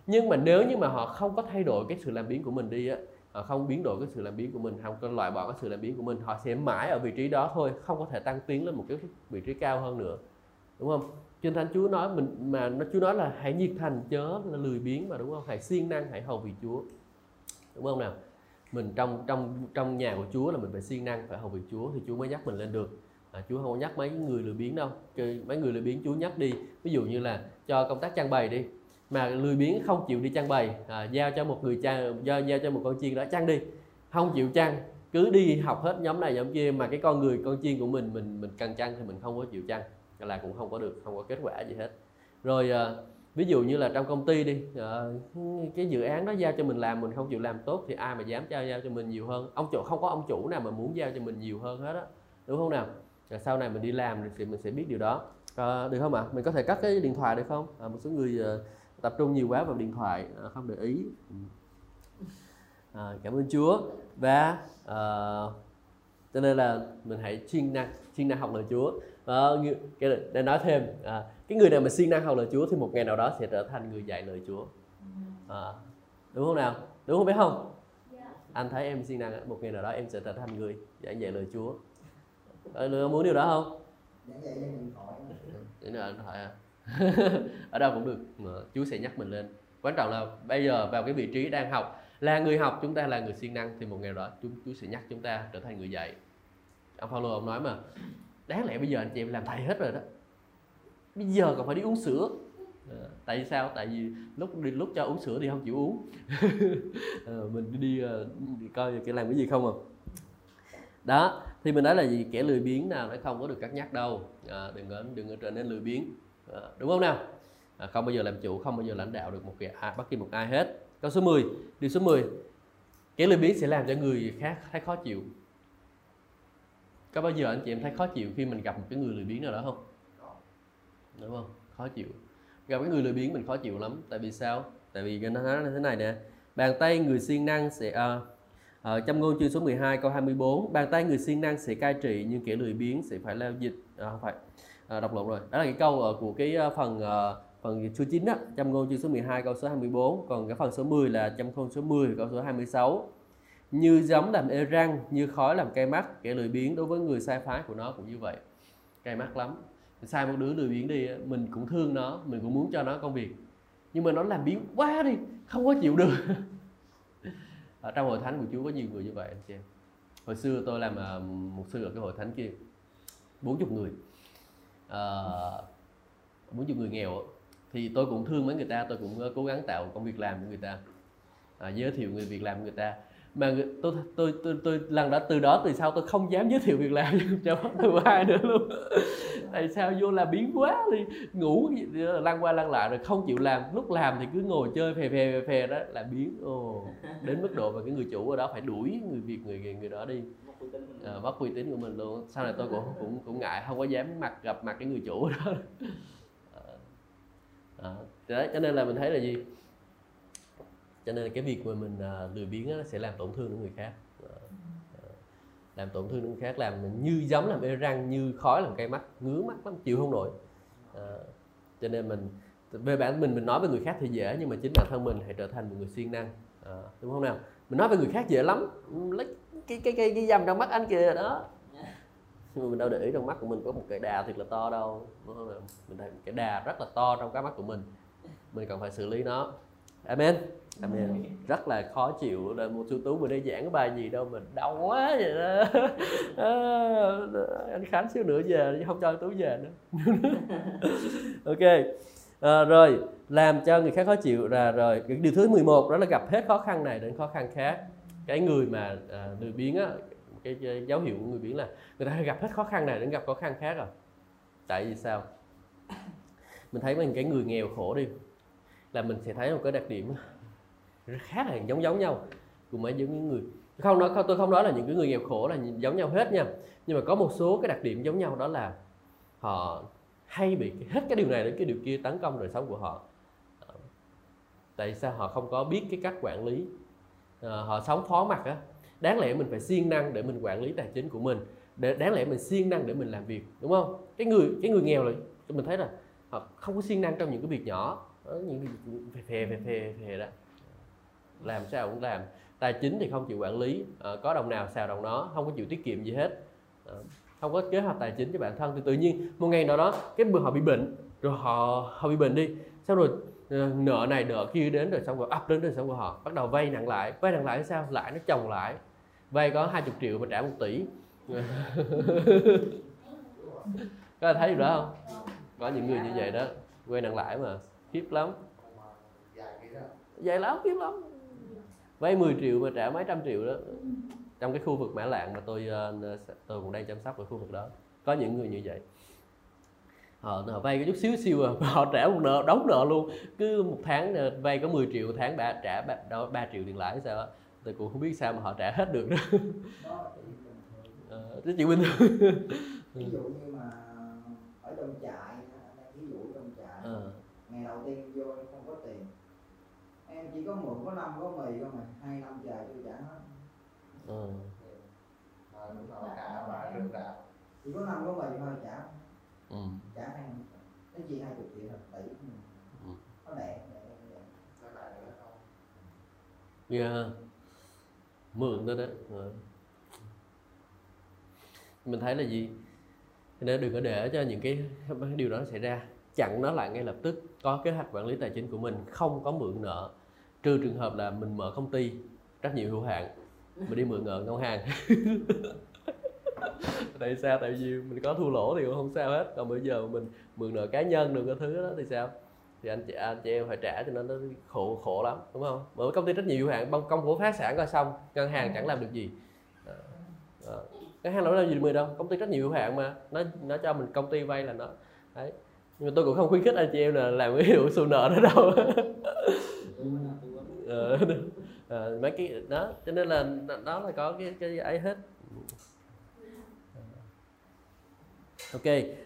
Nhưng mà nếu như mà họ không có thay đổi cái sự làm biến của mình đi á họ không biến đổi cái sự làm biến của mình không có loại bỏ cái sự làm biến của mình họ sẽ mãi ở vị trí đó thôi không có thể tăng tiến lên một cái vị trí cao hơn nữa. Đúng không? Trên thánh Chúa nói mình mà nó Chúa nói là hãy nhiệt thành chớ là lười biếng mà đúng không? Hãy siêng năng hãy hầu vì Chúa. Đúng không nào? Mình trong trong trong nhà của Chúa là mình phải siêng năng phải hầu vì Chúa thì Chúa mới nhắc mình lên được. À, Chúa không có nhắc mấy người lười biếng đâu. Mấy người lười biếng Chúa nhắc đi. Ví dụ như là cho công tác trang bày đi. Mà lười biếng không chịu đi trang bày à, giao cho một người trang giao, giao cho một con chiên đó trang đi. Không chịu trang cứ đi học hết nhóm này nhóm kia mà cái con người con chiên của mình mình mình cần chăng thì mình không có chịu chăng là cũng không có được không có kết quả gì hết. Rồi à, ví dụ như là trong công ty đi à, cái dự án đó giao cho mình làm mình không chịu làm tốt thì ai mà dám trao giao cho mình nhiều hơn? Ông chủ không có ông chủ nào mà muốn giao cho mình nhiều hơn hết á đúng không nào? Rồi sau này mình đi làm thì mình sẽ biết điều đó. À, được không ạ? Mình có thể cắt cái điện thoại được không? À, một số người à, tập trung nhiều quá vào điện thoại à, không để ý. À, cảm ơn Chúa. Và à, cho nên là mình hãy chuyên năng chuyên năng học lời Chúa à, để nói thêm à, cái người nào mà siêng năng học lời Chúa thì một ngày nào đó sẽ trở thành người dạy lời Chúa. À, đúng không nào? Đúng không biết không? Anh thấy em siêng năng một ngày nào đó em sẽ trở thành người giảng dạy lời Chúa. À, muốn điều đó không? Để điện thoại à. Ở đâu cũng được mà Chúa sẽ nhắc mình lên. Quan trọng là bây giờ vào cái vị trí đang học là người học chúng ta là người siêng năng thì một ngày đó chúng Chúa sẽ nhắc chúng ta trở thành người dạy. Ông Phaolô ông nói mà đáng lẽ bây giờ anh chị em làm thầy hết rồi đó. Bây giờ còn phải đi uống sữa. À, tại vì sao? Tại vì lúc đi lúc cho uống sữa thì không chịu uống. À, mình đi, đi, đi coi cái làm cái gì không à. Đó thì mình nói là gì? Kẻ lười biếng nào nó không có được cắt nhắc đâu. À, đừng có đừng có trở nên lười biếng. À, đúng không nào? À, không bao giờ làm chủ không bao giờ lãnh đạo được một cái à, bất kỳ một ai hết. Câu số 10 điều số 10 kẻ lười biếng sẽ làm cho người khác thấy khó chịu có bao giờ anh chị em thấy khó chịu khi mình gặp một cái người lười biếng nào đó không? Đúng không? Khó chịu. Gặp cái người lười biếng mình khó chịu lắm. Tại vì sao? Tại vì nó nói thế này nè. Bàn tay người siêng năng sẽ à, à uh, trong ngôn chương số 12 câu 24 bàn tay người siêng năng sẽ cai trị nhưng kẻ lười biếng sẽ phải lao dịch. À, không phải. À, đọc lộn rồi. Đó là cái câu uh, của cái uh, phần uh, phần số 9 đó trong ngôn chương số 12 câu số 24 còn cái phần số 10 là trong ngôn số 10 câu số 26 như giống làm ê răng như khói làm cay mắt. Kẻ lười biếng đối với người sai phái của nó cũng như vậy. Cay mắt lắm. Sai một đứa lười biếng đi mình cũng thương nó mình cũng muốn cho nó công việc. Nhưng mà nó làm biếng quá đi không có chịu được. Ở trong hội thánh của Chúa có nhiều người như vậy anh chị em. Hồi xưa tôi làm uh, một sư ở cái hội thánh kia 40 người. À, uh, 40 người nghèo thì tôi cũng thương mấy người ta tôi cũng à, cố gắng tạo công việc làm cho người ta. À, giới thiệu người việc làm của người ta mà tôi tôi tôi tôi lần đó từ đó từ sau tôi không dám giới thiệu việc làm cho bất cứ ai nữa luôn. Tại sao vô làm biến quá đi ngủ lăn qua lăn lại rồi không chịu làm. Lúc làm thì cứ ngồi chơi phè phè phè, phè đó là biến ồ đến mức độ mà cái người chủ ở đó phải đuổi người việc người người đó đi. À, mất uy tín của mình luôn. Sau này tôi cũng cũng cũng ngại không có dám mặt gặp mặt cái người chủ đó. À, đấy cho nên là mình thấy là gì cho nên cái việc mà mình uh, lười biếng nó sẽ làm tổn thương đến người khác. Uh, làm tổn thương đến người khác làm mình như giống làm ê răng như khói làm cây mắt ngứa mắt lắm chịu không nổi. Uh, cho nên mình về bản mình mình nói với người khác thì dễ nhưng mà chính bản thân mình hãy trở thành một người siêng năng. Đúng không nào? Mình nói với người khác dễ lắm. Lấy cái cái cái cái dầm trong mắt anh kìa đó. Nhưng mà mình đâu để ý trong mắt của mình có một cái đà thiệt là to đâu đúng không nào? mình thấy cái đà rất là to trong cái mắt của mình. Mình cần phải xử lý nó. Amen amen rất là khó chịu là một sư tú vừa đây giảng cái bài gì đâu mình đau quá vậy đó. À, anh khánh xíu nữa về chứ không cho tú về nữa. Ok à, rồi làm cho người khác khó chịu là rồi. Điều thứ 11 đó là gặp hết khó khăn này đến khó khăn khác. Cái người mà à, người biến á cái, cái dấu hiệu của người biến là người ta gặp hết khó khăn này đến gặp khó khăn khác rồi. Tại vì sao? Mình thấy mình cái người nghèo khổ đi là mình sẽ thấy một cái đặc điểm khá là giống giống nhau. Cùng mấy những người. Không nói tôi không nói là những cái người nghèo khổ là giống nhau hết nha. Nhưng mà có một số cái đặc điểm giống nhau đó là họ hay bị hết cái điều này đến cái điều kia tấn công đời sống của họ. Ờ, tại sao họ không có biết cái cách quản lý? À, họ sống phó mặt á. Đáng lẽ mình phải siêng năng để mình quản lý tài chính của mình. Để đáng lẽ mình siêng năng để mình làm việc đúng không? Cái người cái người nghèo là mình thấy là họ không có siêng năng trong những cái việc nhỏ. Ờ, những cái phè phè phè phè phè đó làm sao cũng làm. Tài chính thì không chịu quản lý. À, có đồng nào xào đồng đó không có chịu tiết kiệm gì hết. À, không có kế hoạch tài chính cho bản thân. Thì tự nhiên một ngày nào đó cái bữa họ bị bệnh rồi họ họ bị bệnh đi xong rồi ờ, nợ này nợ kia đến rồi xong rồi áp đến đời sống của họ. Bắt đầu vay nặng lại vay nặng lại sao? Lại nó chồng lại vay có 20 triệu mà trả một tỷ. Có thấy được đó không? Có những người như vậy đó. Vay nặng lãi mà. Khiếp lắm. Dài lắm khiếp lắm vay 10 triệu mà trả mấy trăm triệu đó trong cái khu vực mã lạng mà tôi uh, tôi cũng đang chăm sóc ở khu vực đó có những người như vậy. Họ, họ vay cái chút xíu xíu à họ trả một nợ đóng nợ luôn. Cứ một tháng ờ, vay có 10 triệu tháng ba trả ba, đó, 3 triệu tiền lãi sao á tôi cũng không biết sao mà họ trả hết được đó. Cái chuyện bình thường. Ví dụ như mà ở trong trại ví dụ trong trại à. ngày đầu tiên vô không có tiền em chỉ có mượn có năm có mì không mà hai năm dài tôi trả hết. Ừ. cả bà rừng rạp chỉ có năm có mì thôi trả. Ừ. trả hai nó chỉ hai chục triệu là tỷ ừ. nó đẻ yeah. mượn đó đó. Ừ. mình thấy là gì? Nên đừng có để cho những cái điều đó xảy ra. Chặn nó lại ngay lập tức. Có kế hoạch quản lý tài chính của mình. Không có mượn nợ trừ trường hợp là mình mở công ty trách nhiệm hữu hạn mình đi mượn nợ ngân hàng. Tại sao? Tại vì mình có thua lỗ thì cũng không sao hết. Còn bây giờ mình mượn nợ cá nhân được cái thứ đó thì sao? Thì anh chị anh chị em phải trả cho nên nó khổ khổ lắm đúng không? Mở công ty trách nhiệm hữu hạn bằng công bố phá sản coi xong ngân hàng chẳng làm được gì. À, à. ngân hàng đâu làm gì được đâu? Công ty trách nhiệm hữu hạn mà. Nó nó cho mình công ty vay là nó. Đấy. Nhưng mà tôi cũng không khuyến khích anh chị em là làm cái hiệu xù nợ đó đâu à, mấy cái đó cho nên là đó là có cái cái ấy hết. Ok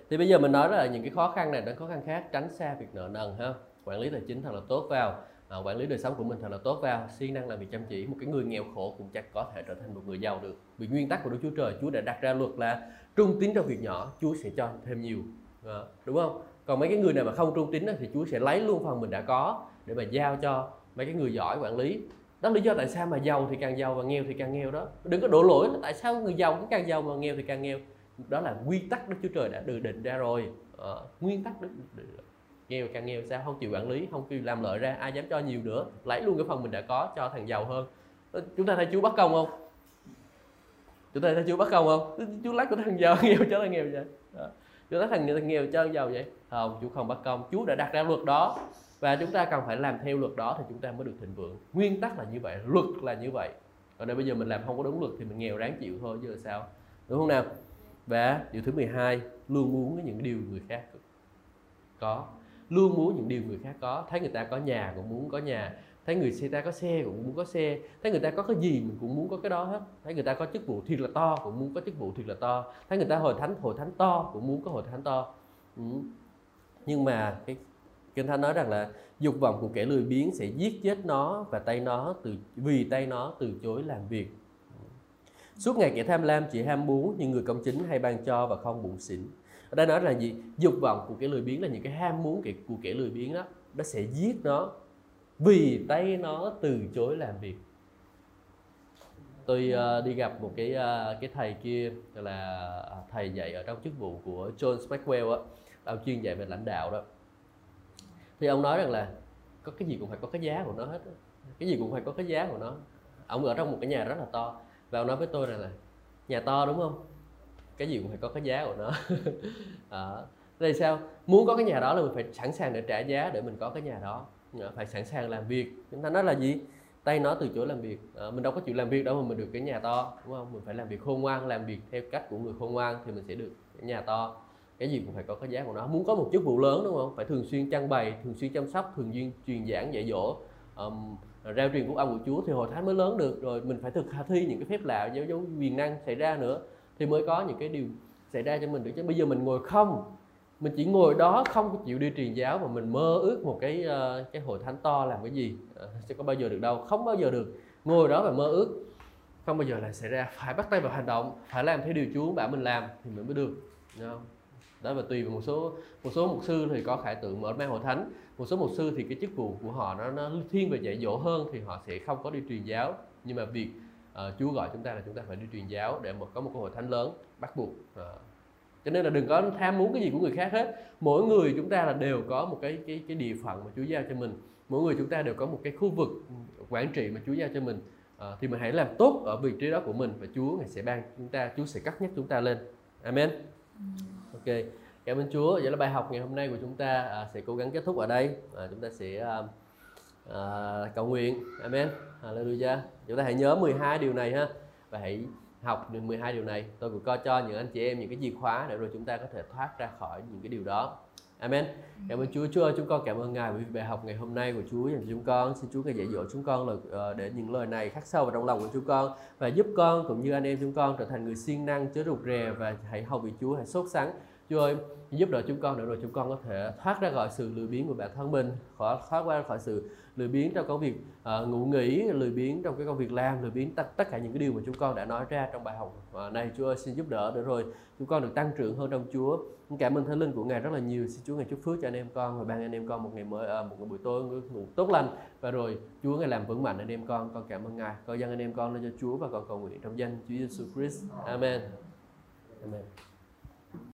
thì bây giờ mình nói là những cái khó khăn này đến khó khăn khác tránh xa việc nợ nần ha. Quản lý tài chính thật là tốt vào à, quản lý đời sống của mình thật là tốt vào siêng năng làm việc chăm chỉ một cái người nghèo khổ cũng chắc có thể trở thành một người giàu được. Vì nguyên tắc của Đức Chúa Trời Chúa đã đặt ra luật là trung tín trong việc nhỏ Chúa sẽ cho thêm nhiều. À, đúng không? Còn mấy cái người này mà không trung tín thì Chúa sẽ lấy luôn phần mình đã có để mà giao cho mấy cái người giỏi quản lý. Đó là lý do tại sao mà giàu thì càng giàu và nghèo thì càng nghèo đó. Đừng có đổ lỗi là tại sao người giàu cũng càng giàu mà nghèo thì càng nghèo. Đó là quy tắc Đức Chúa Trời đã được định ra rồi. À, nguyên tắc Đức nghèo càng nghèo sao? Không chịu quản lý không chịu làm lợi ra ai dám cho nhiều nữa lấy luôn cái phần mình đã có cho thằng giàu hơn. Chúng ta thấy chú bắt công không? Chúng ta thấy chú bắt công không? Chú lấy của thằng giàu nghèo cho thằng nghèo vậy. Đó. lắc lấy thằng, thằng nghèo cho thằng giàu vậy. Không chú không bắt công. Chú đã đặt ra luật đó và chúng ta cần phải làm theo luật đó thì chúng ta mới được thịnh vượng. Nguyên tắc là như vậy, luật là như vậy. Còn đây bây giờ mình làm không có đúng luật thì mình nghèo ráng chịu thôi chứ là sao? Đúng không nào? Và điều thứ 12 luôn muốn những điều người khác có. Luôn muốn những điều người khác có. Thấy người ta có nhà cũng muốn có nhà. Thấy người ta có xe cũng muốn có xe. Thấy người ta có cái gì mình cũng muốn có cái đó hết. Thấy người ta có chức vụ thiệt là to cũng muốn có chức vụ thiệt là to. Thấy người ta hồi thánh hồi thánh to cũng muốn có hồi thánh to. Ừ. nhưng mà cái kinh thánh nói rằng là dục vọng của kẻ lười biếng sẽ giết chết nó và tay nó từ vì tay nó từ chối làm việc Suốt ngày kẻ tham lam chỉ ham muốn nhưng người công chính hay ban cho và không bụng xỉn. Ở đây nói là gì? Dục vọng của kẻ lười biếng là những cái ham muốn của kẻ lười biếng đó. Nó sẽ giết nó vì tay nó từ chối làm việc. Tôi uh, đi gặp một cái uh, cái thầy kia là ờ, thầy dạy ở trong chức vụ của John Maxwell á, ông chuyên dạy về lãnh đạo đó. Thì ông nói rằng là có cái gì cũng phải có cái giá của nó hết. Cái gì cũng phải có cái giá của nó. Ông ở trong một cái nhà rất là to. Và ông nói với tôi rằng là nhà to đúng không? Cái gì cũng phải có cái giá của nó. À, tại sao? Muốn có cái nhà đó là mình phải sẵn sàng để trả giá để mình có cái nhà đó. Phải sẵn sàng làm việc. Chúng ta nói là gì? Tay nó từ chối làm việc. À, mình đâu có chịu làm việc đâu mà mình được cái nhà to đúng không? Mình phải làm việc khôn ngoan làm việc theo cách của người khôn ngoan thì mình sẽ được cái nhà to cái gì cũng phải có cái giá của nó. Muốn có một chức vụ lớn đúng không? Phải thường xuyên trang bày thường xuyên chăm sóc thường xuyên truyền giảng dạy dỗ. Um, rao truyền quốc âm của Chúa thì hội thánh mới lớn được. Rồi mình phải thực thi những cái phép lạ dấu dấu quyền năng xảy ra nữa thì mới có những cái điều xảy ra cho mình được. Chứ bây giờ mình ngồi không mình chỉ ngồi đó không chịu đi truyền giáo mà mình mơ ước một cái uh, cái hội thánh to làm cái gì uh, sẽ có bao giờ được đâu. Không bao giờ được. Ngồi đó và mơ ước. Không bao giờ là xảy ra. Phải bắt tay vào hành động phải làm theo điều Chúa bảo mình làm thì mình mới được Đúng không? Đó và tùy vào một số một số mục sư thì có khải tượng mở mang hội thánh. Một số mục sư thì cái chức vụ của họ nó nó thiên về dạy dỗ hơn thì họ sẽ không có đi truyền giáo. Nhưng mà việc uh, Chúa gọi chúng ta là chúng ta phải đi truyền giáo để mà có một cơ hội thánh lớn bắt buộc uh, cho nên là đừng có tham muốn cái gì của người khác hết. Mỗi người chúng ta là đều có một cái cái cái địa phận mà Chúa giao cho mình. Mỗi người chúng ta đều có một cái khu vực quản trị mà Chúa giao cho mình à, thì mình hãy làm tốt ở vị trí đó của mình và Chúa ngài sẽ ban chúng ta Chúa sẽ cắt nhắc chúng ta lên. Amen ok cảm ơn Chúa vậy là bài học ngày hôm nay của chúng ta à, sẽ cố gắng kết thúc ở đây à, chúng ta sẽ à, à, cầu nguyện Amen Hallelujah chúng ta hãy nhớ 12 điều này ha và hãy học được 12 điều này tôi cũng có cho những anh chị em những cái chìa khóa để rồi chúng ta có thể thoát ra khỏi những cái điều đó Amen. Cảm ơn Chúa. Chúa ơi, chúng con cảm ơn Ngài vì bài học ngày hôm nay của Chúa dành cho chúng con. Xin Chúa Ngài dạy dỗ chúng con là ờ, để những lời này khắc sâu vào trong lòng của chúng con và giúp con cũng như anh em chúng con trở thành người siêng năng, chớ rụt rè và hãy hầu vì Chúa, hãy sốt sắng. Chúa ơi, giúp đỡ chúng con để rồi chúng con có thể thoát ra khỏi sự lười biếng của bản thân mình, khỏi thoát ra khỏi sự lười biếng trong công việc uh, ngủ nghỉ, lười biếng trong cái công việc làm, lười biếng tất, tất cả những cái điều mà chúng con đã nói ra trong bài học uh, này. Chúa ơi, xin giúp đỡ để rồi chúng con được tăng trưởng hơn trong Chúa. Cảm ơn Thánh Linh của Ngài rất là nhiều. Xin Chúa Ngài chúc phước cho anh em con và ban anh em con một ngày mới, uh, một buổi tối ngủ tốt lành và rồi Chúa Ngài làm vững mạnh anh em con. Con cảm ơn Ngài. Con dâng anh em con lên cho Chúa và con cầu nguyện trong danh Chúa Giêsu Christ. Amen. Amen.